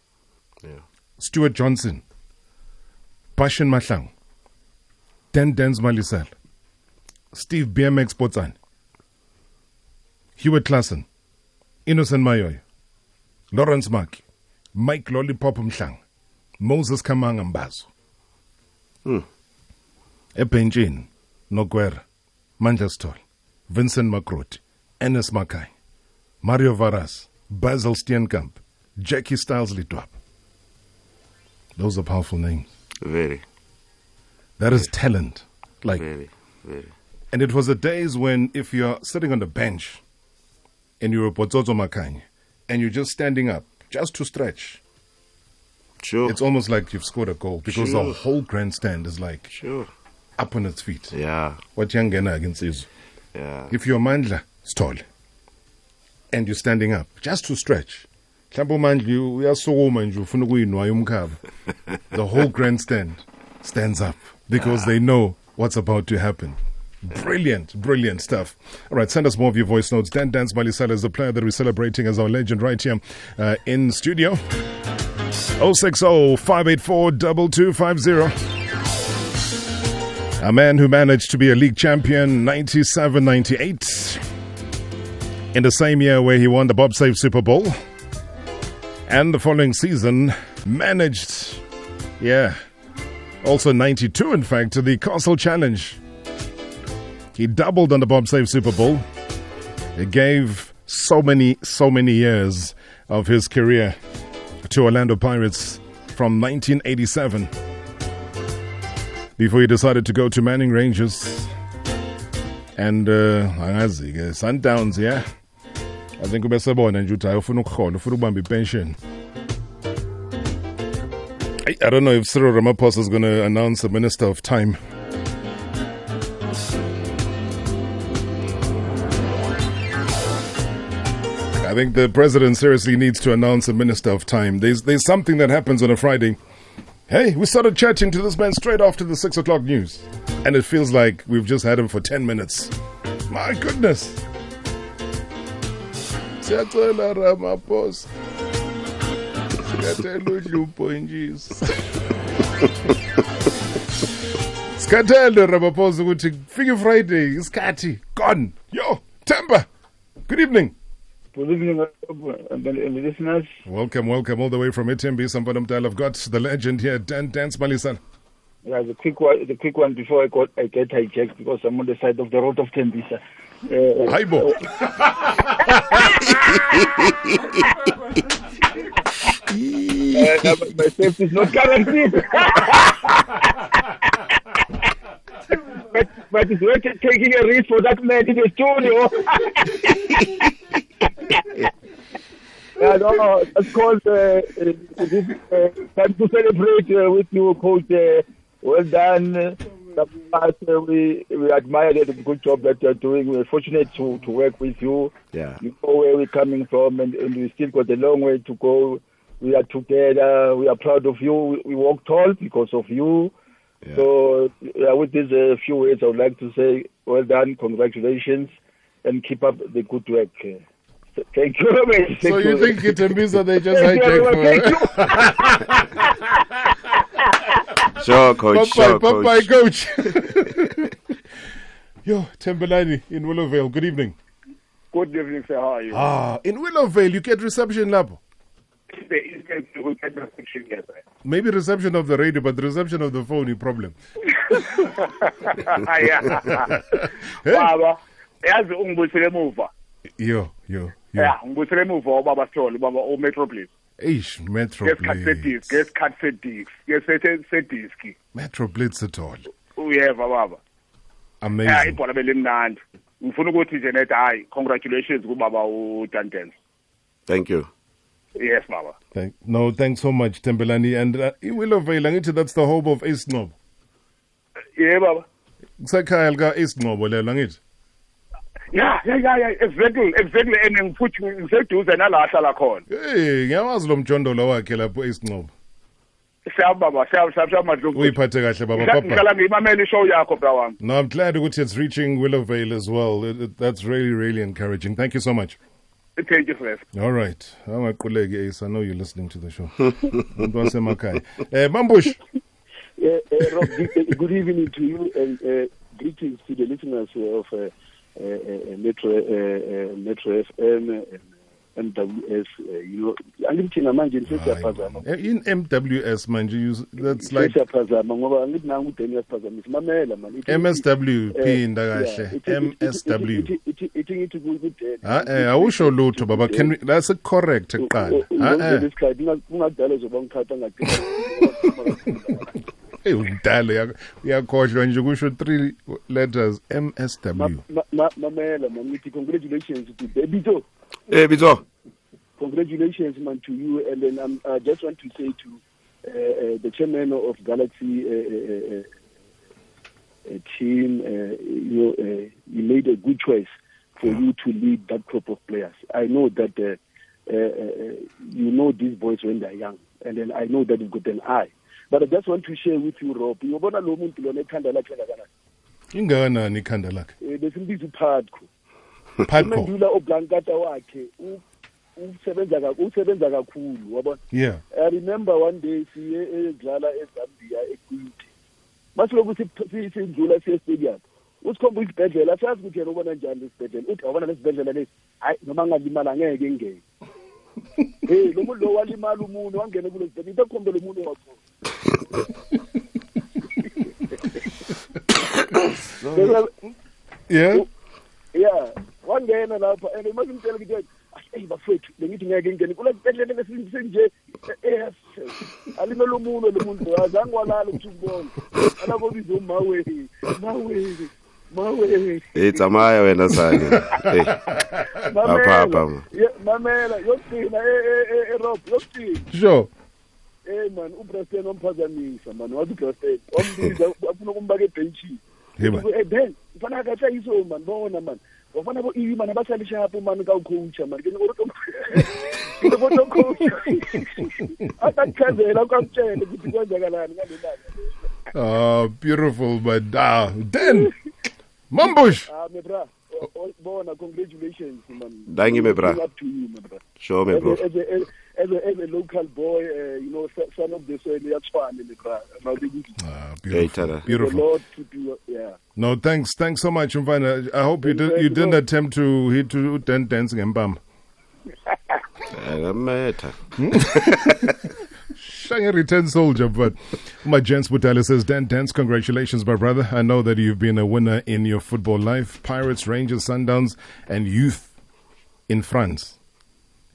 Stuart Johnson, Bashin Mahlangu, Dan Dance Malesela, Steve BMX Botan, Hewitt Klassen, Innocent Mayoy, Lawrence Mark, Mike Lollipop Mhlang, Moses Kamanga Mbazo. Hmm. Nogwera, Mandla Stol, Vincent Makroti, Ennis Makai, Mario Varas, Basil Steenkamp, Jackie Styles Litwap. Those are powerful names. Very. That is talent. Like Very, very. And it was the days when if you're sitting on the bench and you're a Potsozo Makanye and you're just standing up just to stretch. Sure. It's almost like you've scored a goal because Sure. the whole grandstand is like sure. up on its feet. Yeah. What yangena against is Yeah. if you're Mandla stall and you're standing up just to stretch. Mhlawumbe umandla uyasukuma nje ufuna ukuyinwaya umkhaba the whole grandstand stands up because they know what's about to happen Brilliant, brilliant stuff. All right, send us more of your voice notes. Dan Dance Malesela is the player that we're celebrating as our legend right here uh, in studio. 060 584 2250. A man who managed to be a league champion 97 98 in the same year where he won the Bob Save Super Bowl. And the following season managed, yeah, also 92 in fact, to the Castle Challenge. He doubled on the Bob Save Super Bowl. It gave so many, so many years of his career to Orlando Pirates from 1987 before he decided to go to Manning Rangers and uh, Sundowns yeah I think ubesebona nje ukuthi hayi ufuna ukuhola ufuna ukubamba ipension I, don't know if Cyril Ramaphosa is going to announce a minister of time I think the president seriously needs to announce a minister of time. There's there's something that happens on a Friday. Hey, we started chatting to this man straight after the six o'clock news, and it feels like we've just had him for ten minutes. My goodness. Siyacela Ramaphosa. Sikathele uhlupho injisi. Sikathele Ramaphosa ukuthi kufike Friday isikhathi gone. Yo, Temba. Good evening. Good evening, listeners. Welcome, welcome all the way from Itimbi. Sampadam I've got the legend here, Dan Dance Malesela. Yeah, the quick one, the quick one before I got I get hijacked because I'm on the side of the road of Tembisa. Uh, Haibo. uh, my- my safety is not guaranteed. but, but it's worth taking a risk for that man in the studio. yeah, no, it's called uh, uh, this, uh, time to celebrate uh, with you, Coach. Uh, well done. We, we admire the good job that you're doing. We're fortunate to, to work with you. Yeah. You know where we're coming from, and, and we still got a long way to go. We are together. We are proud of you. We, we walk tall because of you. Yeah. So, yeah, with these uh, few words, I would like to say, well done, congratulations, and keep up the good work. Thank you very much. So Thank you think Itembisa they just Thank you [LAUGHS] very hijacked much. for Sure, coach. Bye Sure, bye, bye, coach. coach. [LAUGHS] Yo, Tembelani in Willowvale. Good evening. Good evening, sir. How are you? Ah, in Willowvale, you get reception lab. We get the section. Maybe reception of the radio, but the reception of the phone is problem. [LAUGHS] yeah. Baba, yazi ungibuyisele emuva. Yo, yo, yo. Yeah, ngibuyisele emuva ubaba Sithole, ubaba uMetropolis. Eish, Metro ngesikhathi Blitz. sedisk ngesikhathi sedisk ngesikhathi sedisk Metro Blitz at all. uyeva baba ya Amazing. ibhola belimnandi ngifuna ukuthi nje net hayi congratulations kubaba uDantens thank you yes baba Thank, no, thanks so much, Tembelani. And uh, Willowvale, angithi that's the hope of Ace Nob. yeah baba Kusekhaya lika Ace Nob lelo angithi. Ya ya ya ya exactly exactly and ngifuthi ngiseduze nala ahlala khona Hey, ngiyawazi lo mjondolo wakhe lapho Ace Nob. siyababa siyababa madlu Uyiphathe kahle baba papa. ngihlala ngiyimamela ishow yakho bra wami No, I'm glad ukuthi it's reaching Willowvale as well. It- it- that's really, really encouraging. Thank you so much. thank you sir All right. Angaquleki Ace, I know you're listening to the show. Umuntu wasemakhaya. Eh, Mambush. Yeah, uh, Rob, good, uh, good evening to you and uh, greetings to the listeners of uh, uh, Metro uh, uh, Metro FM and MWS. Uh, you know, angithi namanje sesiyaphazama. Eh, In MWS manje you that's like Sesiyaphazama ngoba angithi nangu udeni uyaphazamisa. Mamela man. MSW eh, phinda kahle. MSW. ithi- ithi- Ithi ngithi kudeni. Ah eh awusho lutho baba can we, that's correct kuqala. Ah eh Isikhathi kungadala uzoba ngikhatha ngathi. [LAUGHS] hey udala uya- uyakhohlwa nje kusho three letters MSW. Ma- ma- Mamela man. Ngithi congratulations to Bebito. Eh Bitso. congratulations man to you and then um, i just want to say to uh, uh, the chairman of galaxy uh, uh, uh, uh, team uh, you know uh, you made a good choice for you to lead that group of players i know that uh, uh, uh, you know these boys when they're young and then i know that you've got an eye but i just want to share with you rob uyobona lo muntu lona ekhanda lakhe kangakanani Ingakanani ikhanda lakhe? Eh, besimbiza uphadko Padco. umendula oblankata wakhe usebenza usebenza kakhulu wabona? Yeah. i remember one day siye edlala ezambia ekwinte masiloku si- si- sidlula siye stadium usikhomba isibhedlela sazi ukuthi yena ubona njani isibhedlela? Uthi awubona lesibhedlela lesi? Hayi noma ngalimala angeke ngingene [LAUGHS] hey lo muntu lo walimala umuntu wangena kulo sibhedlela into ekhombe lo muntu wakhona Yeah. yeah wangena lapha and masimtshela ukuthi eyi bafowethu bengithi ngeke ngingene kula sibhedlela lesinje yes alimele umuntu lo muntu azange walala ukuthi ukubona. Alako biza umawe mawe mawe. Eh tsamaya wena sane. Eh. Apha apha. mamela ye- mamela yokugcina erob yokugcina Sure. Eh man uPresident wamphazamisa man wathi uPresident wambiza afuna ukumbaka ebhenchini Hey man. eh ben ufana kahle yiso man bona man wafana bo iyi man abahlali shapo man ka coach man ke ngoto [LAUGHS] ke ngoto coach atakuchazela ukamtshela ukuthi kwenzakalani ngalelanga Oh, beautiful but ah, then Mambush. ah me bra o- o- bona congratulations man Thank you, me bra. Big up to you me bra Sure me as bro. a, as a, as a, as a local boy uh, you know son- son of the soil yatswana me bra Beautiful. Beautiful. The Lord keep you yeah No, thanks. Thanks so much, Mfana. I hope you did, you didn't attempt to hit to den dance ngempama. Matter. Shange return soldier, but my gents Butale says, Dan Dance, congratulations, my brother. I know that you've been a winner in your football life. Pirates, Rangers, Sundowns, and youth in France.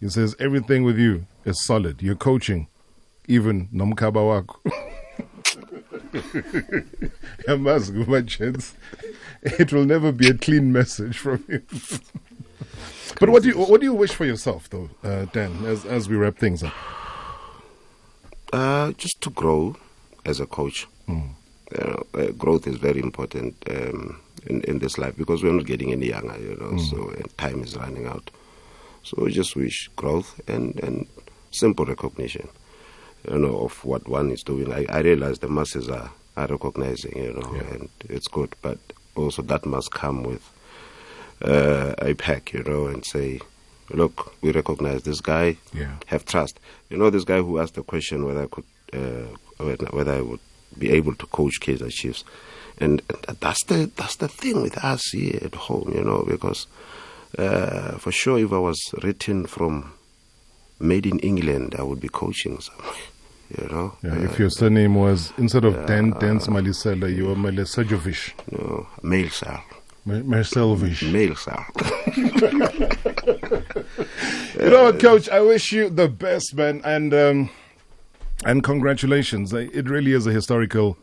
He says, everything with you is solid. You're coaching, even Nomkaba wako. [LAUGHS] Yamazi, my gents. It will never be a clean message from you. [LAUGHS] but what do you what do you wish for yourself, though, uh, Dan, as as we wrap things up? Uh, just to grow as a coach. You know, uh, growth is very important um, in, in this life because we're not getting any younger, you know, Mm. so and time is running out. So we just wish growth and, and simple recognition, you know, of what one is doing. I, I realize the masses are, are recognizing, you know, and it's good, but also that must come with uh, a pack, you know, and say, look, we recognize this guy, Yeah. have trust. You know, this guy who asked the question whether I could, uh, whether I would be able to coach Kaiser Chiefs, and that's the that's the thing with us here at home, you know, because uh, for sure, if I was written from made in England, I would be coaching somewhere, [LAUGHS] you know. Yeah, if your surname was instead of Dan Dance Malesela, you were Malisejovic. No, Male Sal. Marcelvic. [LAUGHS] you know what, Coach? I wish you the best, man, and um, and congratulations. Uh, It really is a historical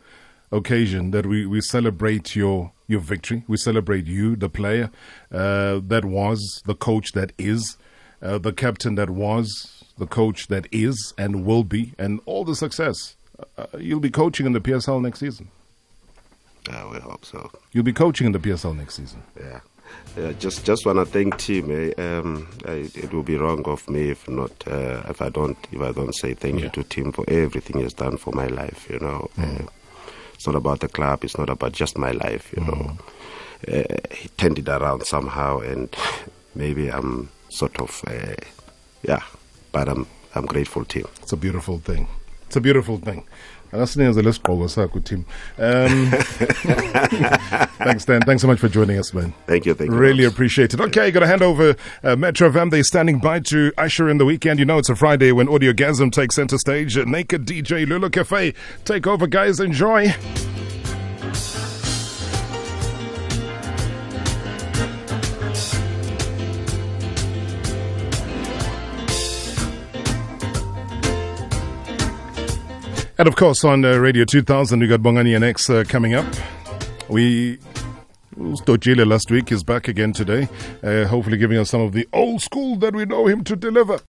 occasion that we, we celebrate your your victory. We celebrate you, the player uh, that was, the coach that is, uh, the captain that was, the coach that is and will be, and all the success. Uh, you'll be coaching in the PSL next season. I will hope so. You'll be coaching in the PSL next season. Yeah. Yeah, just just want to thank Tim. Eh? Um, I, it will be wrong of me if not uh, if I don't if I don't say thank you to Tim for everything he's done for my life. You know, uh, it's not about the club. It's not about just my life. You know, uh, he turned it around somehow, and maybe I'm sort of uh, yeah, but I'm I'm grateful to him. It's a beautiful thing. It's a beautiful thing. Akasinikeze lesigqoko sakho Tim. Um, [LAUGHS] thanks, Dan. Thanks so much for joining us, man. Thank you. Thank you. Really appreciate it. Okay, got to hand over uh, Metro FM. They're standing by to usher in the weekend. You know, it's a Friday when Audiogasm takes center stage. Naked DJ Lulu Cafe. Take over, guys. Enjoy. And of course, on uh, Radio 2000, we got Bongani and X uh, coming up. We. Stojile last week is back again today, uh, hopefully giving us some of the old school that we know him to deliver.